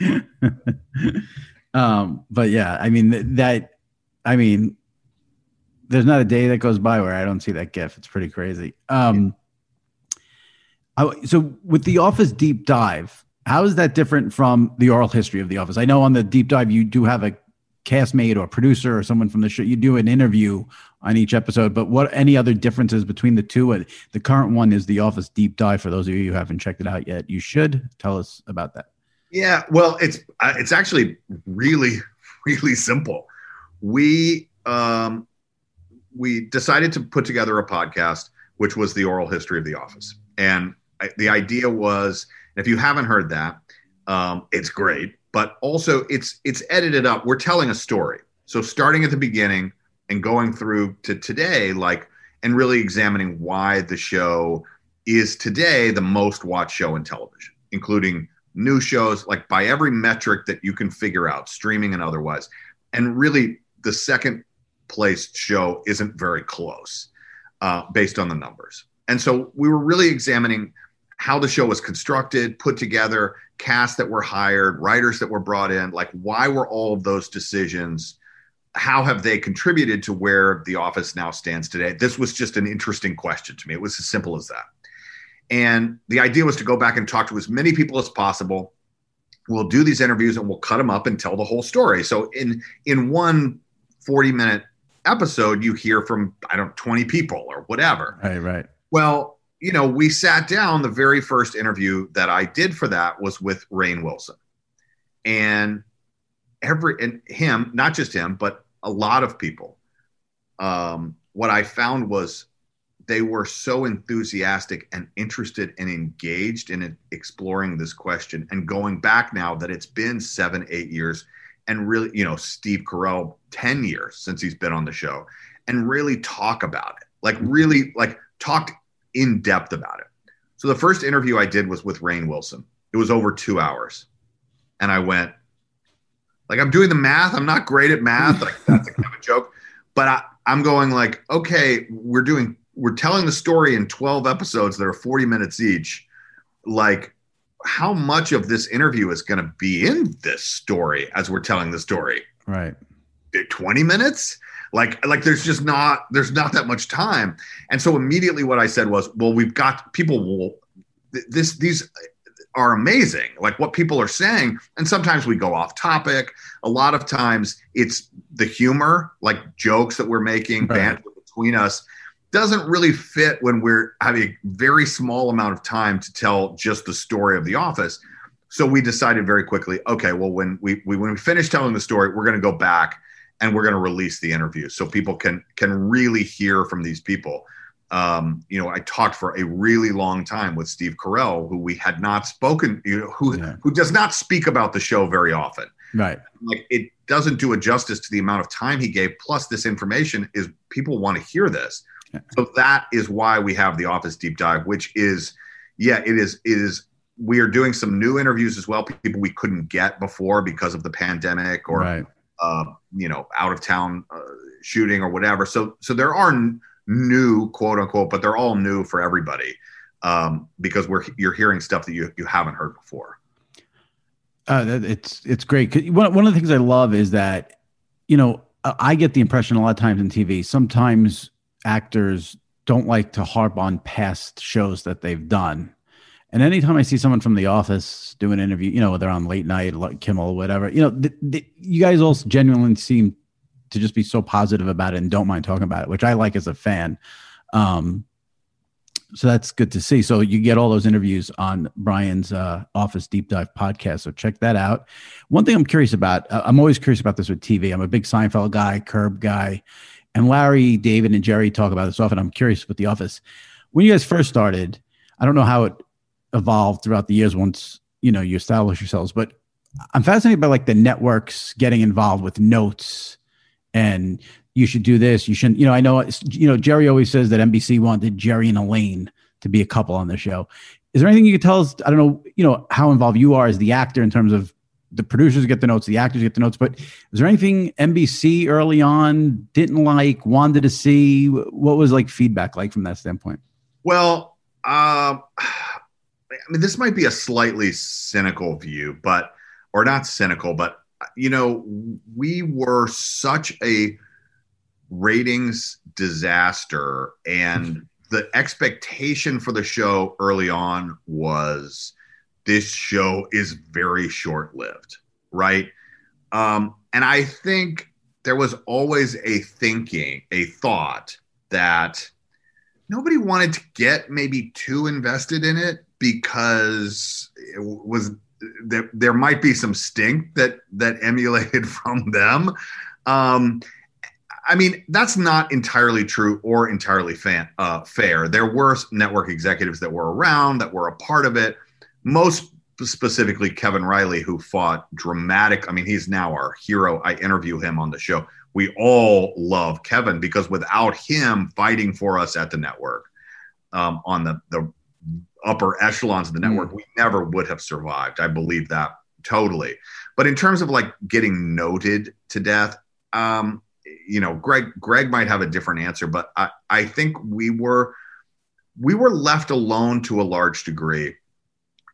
correct. um but yeah i mean that i mean there's not a day that goes by where I don't see that GIF. It's pretty crazy. Um, so with the Office deep dive, how is that different from the oral history of The Office? I know on the deep dive you do have a castmate or producer or someone from the show. You do an interview on each episode, but what any other differences between the two? The current one is The Office deep dive. For those of you who haven't checked it out yet, you should tell us about that. Yeah, well, it's uh, it's actually really really simple. We um, we decided to put together a podcast, which was the oral history of The Office, and the idea was if you haven't heard that, um, it's great. But also, it's it's edited up. We're telling a story. So starting at the beginning and going through to today, like, and really examining why the show is today the most watched show in television, including new shows, like by every metric that you can figure out, streaming and otherwise. And really, the second place show isn't very close uh, based on the numbers. And so we were really examining how the show was constructed, put together, cast that were hired, writers that were brought in, like why were all of those decisions? How have they contributed to where the office now stands today? This was just an interesting question to me. It was as simple as that. And the idea was to go back and talk to as many people as possible. We'll do these interviews and we'll cut them up and tell the whole story. So in in one 40 minute episode, you hear from I don't 20 people or whatever. Right, right. Well, you know, we sat down. The very first interview that I did for that was with Rainn Wilson, and every and him, not just him, but a lot of people. Um, what I found was they were so enthusiastic and interested and engaged in exploring this question and going back now that it's been seven, eight years, and really, you know, Steve Carell, 10 years since he's been on the show, and really talk about it. Like, really, like, talked in depth about it. So the first interview I did was with Rainn Wilson. It was over two hours. And I went, like, I'm doing the math. I'm not great at math. Like, that's a kind of a joke. But I, I'm going, like, okay, we're doing, we're telling the story in 12 episodes that are 40 minutes each. Like, how much of this interview is going to be in this story as we're telling the story? Right. 20 minutes? like like there's just not there's not that much time and so immediately what i said was well we've got people will this these are amazing like what people are saying and sometimes we go off topic a lot of times it's the humor like jokes that we're making right. banter between us doesn't really fit when we're having a very small amount of time to tell just the story of the office so we decided very quickly okay well when we, we when we finish telling the story we're going to go back and we're going to release the interview so people can can really hear from these people. Um, you know, I talked for a really long time with Steve Carell, who we had not spoken, you know, who yeah. who does not speak about the show very often. Right. Like it doesn't do a justice to the amount of time he gave. Plus, this information is people want to hear this. Yeah. So that is why we have the Office deep dive, which is, yeah, it is it is. We are doing some new interviews as well, people we couldn't get before because of the pandemic or right uh, you know, out of town uh, shooting or whatever. So, so there are n- new quote unquote, but they're all new for everybody um, because we're you're hearing stuff that you you haven't heard before. Uh, it's it's great. One one of the things I love is that you know I get the impression a lot of times in TV sometimes actors don't like to harp on past shows that they've done and anytime I see someone from The Office do an interview, you know, they're on late night, like Kimmel, whatever, you know, th- th- you guys all genuinely seem to just be so positive about it and don't mind talking about it, which I like as a fan. Um, so that's good to see. So you get all those interviews on Brian's uh, Office Deep Dive podcast. So check that out. One thing I'm curious about, uh, I'm always curious about this with TV. I'm a big Seinfeld guy, Curb guy, and Larry, David, and Jerry talk about this often. I'm curious with The Office. When you guys first started, I don't know how it evolved throughout the years once you know you establish yourselves but i'm fascinated by like the networks getting involved with notes and you should do this you shouldn't you know i know you know jerry always says that nbc wanted jerry and elaine to be a couple on the show is there anything you could tell us i don't know you know how involved you are as the actor in terms of the producers get the notes the actors get the notes but is there anything nbc early on didn't like wanted to see? What was like feedback like from that standpoint? Well um I mean, this might be a slightly cynical view, but or not cynical, but you know, we were such a ratings disaster and the expectation for the show early on was this show is very short lived, right? Um, and I think there was always a thinking, a thought that nobody wanted to get maybe too invested in it because it was there, there might be some stink that that emulated from them. Um, I mean, that's not entirely true or entirely fan, uh, fair. There were network executives that were around that were a part of it. Most specifically, Kevin Reilly, who fought dramatic. I mean, he's now our hero. I interview him on the show. We all love Kevin because without him fighting for us at the network, um, on the the upper echelons of the network, mm. we never would have survived. I believe that totally. But in terms of like getting noted to death, um, you know, Greg Greg might have a different answer, but I, I think we were we were left alone to a large degree.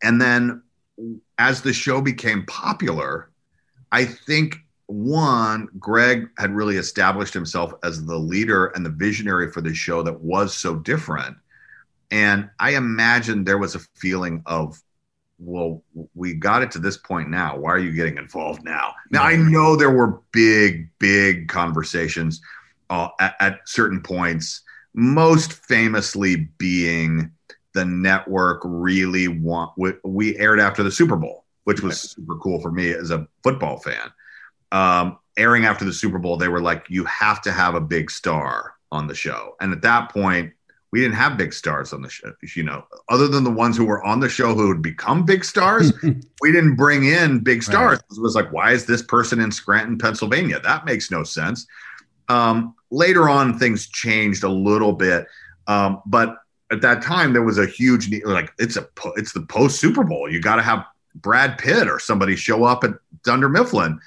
And then as the show became popular, I think one, Greg had really established himself as the leader and the visionary for the show that was so different. And I imagine there was a feeling of well, we got it to this point now. Why are you getting involved now? Now, I know there were big, big conversations uh, at, at, certain points, most famously being the network really want. We, we aired after the Super Bowl, which was super cool for me as a football fan. Um, airing after the Super Bowl, they were like, you have to have a big star on the show. And at that point, we didn't have big stars on the show, you know, other than the ones who were on the show who had become big stars. we didn't bring in big stars. Right. It was like, why is this person in Scranton, Pennsylvania? That makes no sense. Um, later on, things changed a little bit, um, but at that time there was a huge need. Like it's a it's the post Super Bowl. You got to have Brad Pitt or somebody show up at Dunder Mifflin.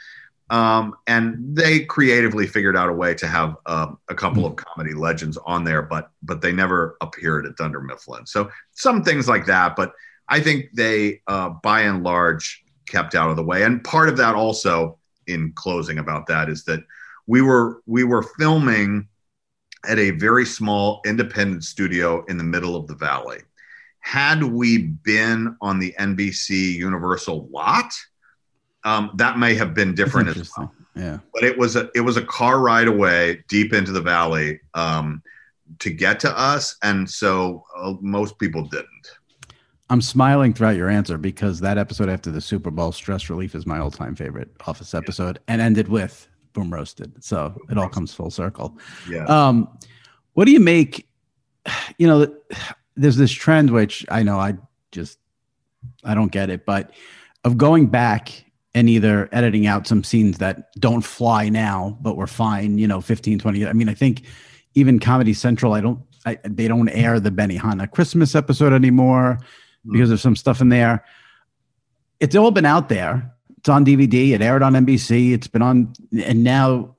Um, and they creatively figured out a way to have um, a couple of comedy legends on there, but but they never appeared at Dunder Mifflin. So some things like that, but I think they, uh, by and large, kept out of the way. And part of that also, in closing about that, is that we were we were filming at a very small independent studio in the middle of the valley. Had we been on the NBC Universal lot, um, that may have been different as well. Yeah, but it was a it was a car ride away deep into the valley um, to get to us, and so uh, most people didn't. I'm smiling throughout your answer because that episode after the Super Bowl, Stress Relief, is my all time favorite Office episode, yeah. and ended with Boom Roasted. So Boom it all comes full circle. Yeah. Um, what do you make? You know, there's this trend which I know I just I don't get it, but of going back and either editing out some scenes that don't fly now but were fine you know 15 20 i mean i think even comedy central i don't I, they don't air the Benny benihana christmas episode anymore mm. because of some stuff in there it's all been out there it's on dvd it aired on nbc it's been on and now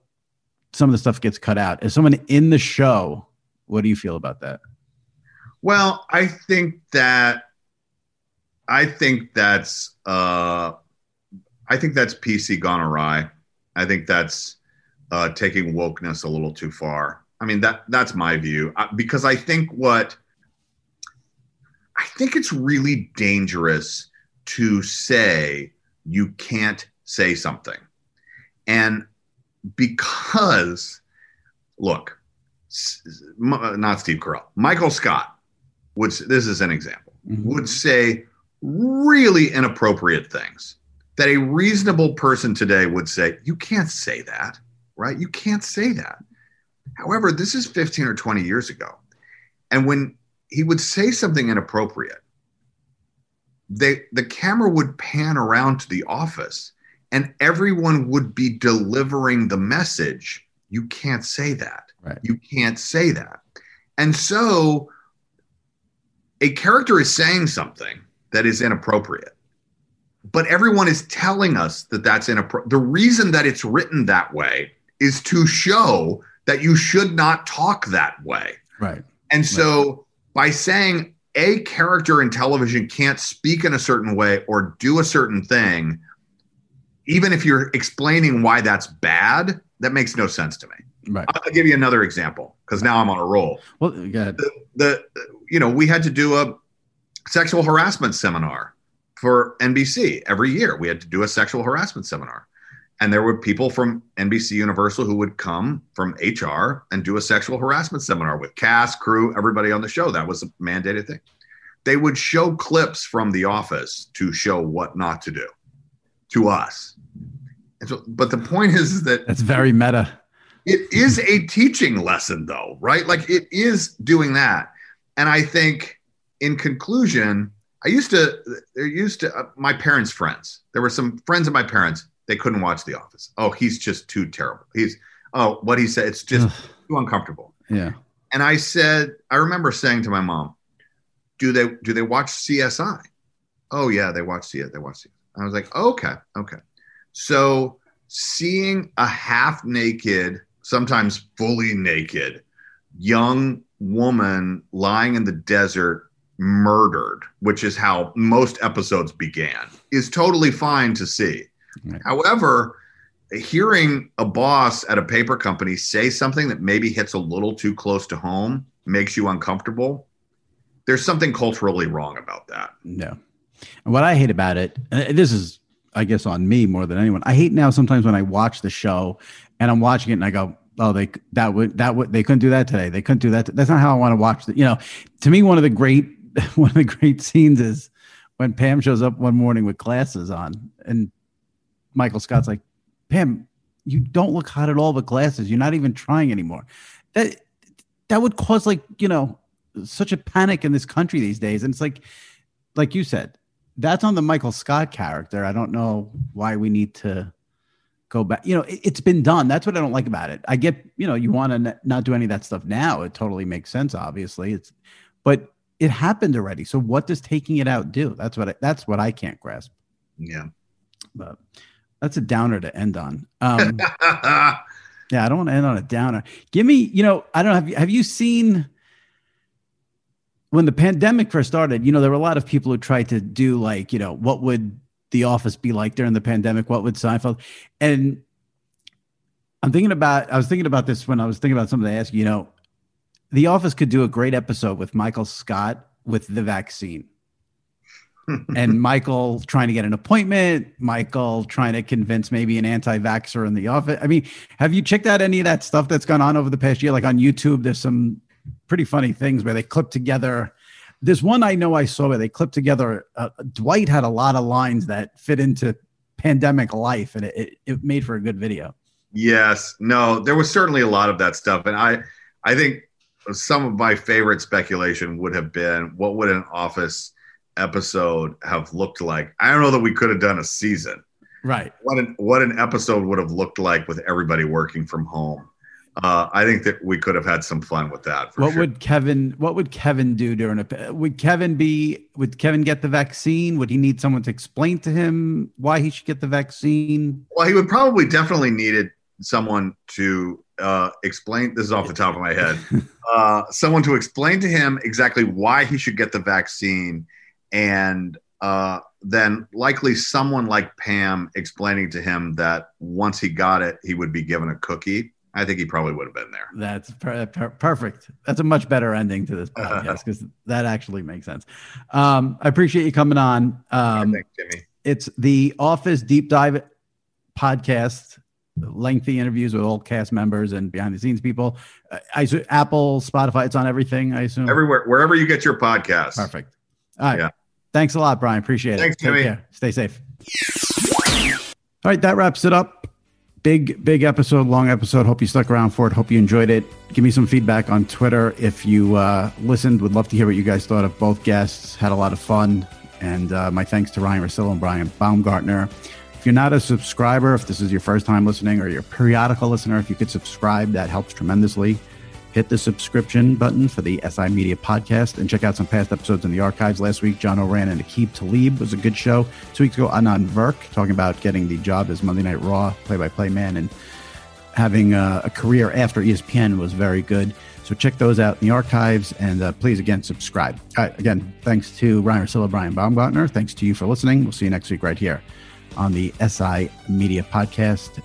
some of the stuff gets cut out. As someone in the show what do you feel about that? Well i think that i think that's uh I think that's PC gone awry. I think that's uh, taking wokeness a little too far. I mean that that's my view. Uh, because I think what I think it's really dangerous to say you can't say something, and because look, not Steve Carell, Michael Scott would this is an example mm-hmm. would say really inappropriate things that a reasonable person today would say, you can't say that, right? You can't say that. However, this is 15 or 20 years ago. And when he would say something inappropriate, they, the camera would pan around to the office and everyone would be delivering the message you can't say that. Right. You can't say that. And so a character is saying something that is inappropriate but everyone is telling us that that's inappropriate. The reason that it's written that way is to show that you should not talk that way. Right. And so right. by saying a character in television can't speak in a certain way or do a certain thing, even if you're explaining why that's bad, that makes no sense to me. Right. I'll give you another example because now I'm on a roll. Well, go. The, the you know we had to do a sexual harassment seminar for NBC every year. We had to do a sexual harassment seminar. And there were people from NBC Universal who would come from HR and do a sexual harassment seminar with cast, crew, everybody on the show. That was a mandated thing. They would show clips from The Office to show what not to do to us. And so, but the point is, is that That's very meta. it is a teaching lesson, though, right? Like it is doing that. And I think, in conclusion, I used to, there used to, uh, my parents' friends, there were some friends of my parents, they couldn't watch The Office. Oh, he's just too terrible. He's, oh, what he said, it's just too uncomfortable. Yeah. And I said, I remember saying to my mom, do they, do they watch CSI? Oh, yeah, they watch CSI. They watch CSI. I was like, okay, okay. So seeing a half naked, sometimes fully naked, young woman lying in the desert murdered, which is how most episodes began, is totally fine to see. Right. However, hearing a boss at a paper company say something that maybe hits a little too close to home makes you uncomfortable. There's something culturally wrong about that. No. And what I hate about it, and this is, I guess, on me more than anyone. I hate now sometimes when I watch the show and I'm watching it and I go, "Oh, they that would that would they couldn't do that today. They couldn't do that. That's not how I want to watch it." You know, to me, one of the great one of the great scenes is when Pam shows up one morning with glasses on, and Michael Scott's like, "Pam, you don't look hot at all with glasses. You're not even trying anymore." That that would cause like you know such a panic in this country these days, and it's like like you said, that's on the Michael Scott character. I don't know why we need to go back. You know, it, has been done. That's what I don't like about it. I get, you know, you want to not do any of that stuff now. It totally makes sense, obviously. It's, but it happened already. So what does taking it out do? That's what I, that's what I can't grasp. Yeah. But that's a downer to end on. Um, yeah, I don't want to end on a downer. Give me, you know, I don't know. Have you, have you seen? when the pandemic first started, you know, there were a lot of people who tried to do like, you know, what would the office be like during the pandemic? What would Seinfeld? And I'm thinking about, I was thinking about this when I was thinking about something to ask, you know, the office could do a great episode with Michael Scott with the vaccine. And Michael trying to get an appointment, Michael trying to convince maybe an anti-vaxxer in the office. I mean, have you checked out any of that stuff that's gone on over the past year? Like on YouTube, there's some pretty funny things where they clip together. There's one I know I saw where they clipped together. Uh, Dwight had a lot of lines that fit into pandemic life, and it, it, it made for a good video. Yes, no, there was certainly a lot of that stuff, and I, I think some of my favorite speculation would have been what would an Office episode have looked like. I don't know that we could have done a season. Right. What an what an episode would have looked like with everybody working from home uh, I think that we could have had some fun with that. what sure. would Kevin? What would Kevin do during a? Would Kevin be? Would Kevin get the vaccine? Would he need someone to explain to him why he should get the vaccine? Well, he would probably definitely needed someone to uh, explain. This is off the top of my head. uh, someone to explain to him exactly why he should get the vaccine, and uh, then likely someone like Pam explaining to him that once he got it, he would be given a cookie I think he probably would have been there. That's per- per- perfect. That's a much better ending to this podcast because that actually makes sense. Um, I appreciate you coming on. Um, Thanks, Jimmy. It's the Office Deep Dive podcast, lengthy interviews with all cast members and behind the scenes people. Uh, I Apple, Spotify, it's on everything. I assume everywhere, wherever you get your podcast. Perfect. All right. Yeah. Thanks a lot, Brian. Appreciate Thanks, it. Take Jimmy. Stay safe. All right, that wraps it up. Big big episode long episode. Hope you stuck around for it. Hope you enjoyed it. Give me some feedback on twitter if you uh, listened. Would love to hear what you guys thought of both guests. Had a lot of fun. And uh, my thanks to ryan Russillo and brian baumgartner. If you're not a subscriber if this is your first time listening or your periodical listener if you could subscribe that helps tremendously hit the subscription button for the SI Media podcast and check out some past episodes in the archives. Last week, John Ourand and Aqib Talib was a good show. Two weeks ago, Adnan Virk talking about getting the job as Monday Night Raw play-by-play man and having a, a career after ESPN was very good. So check those out in the archives and uh, please again subscribe. Again, thanks to Ryan Russillo, Brian Baumgartner. Thanks to you for listening. We'll see you next week right here on the SI Media podcast.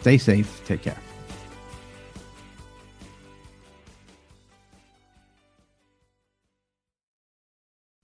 Stay safe. Take care.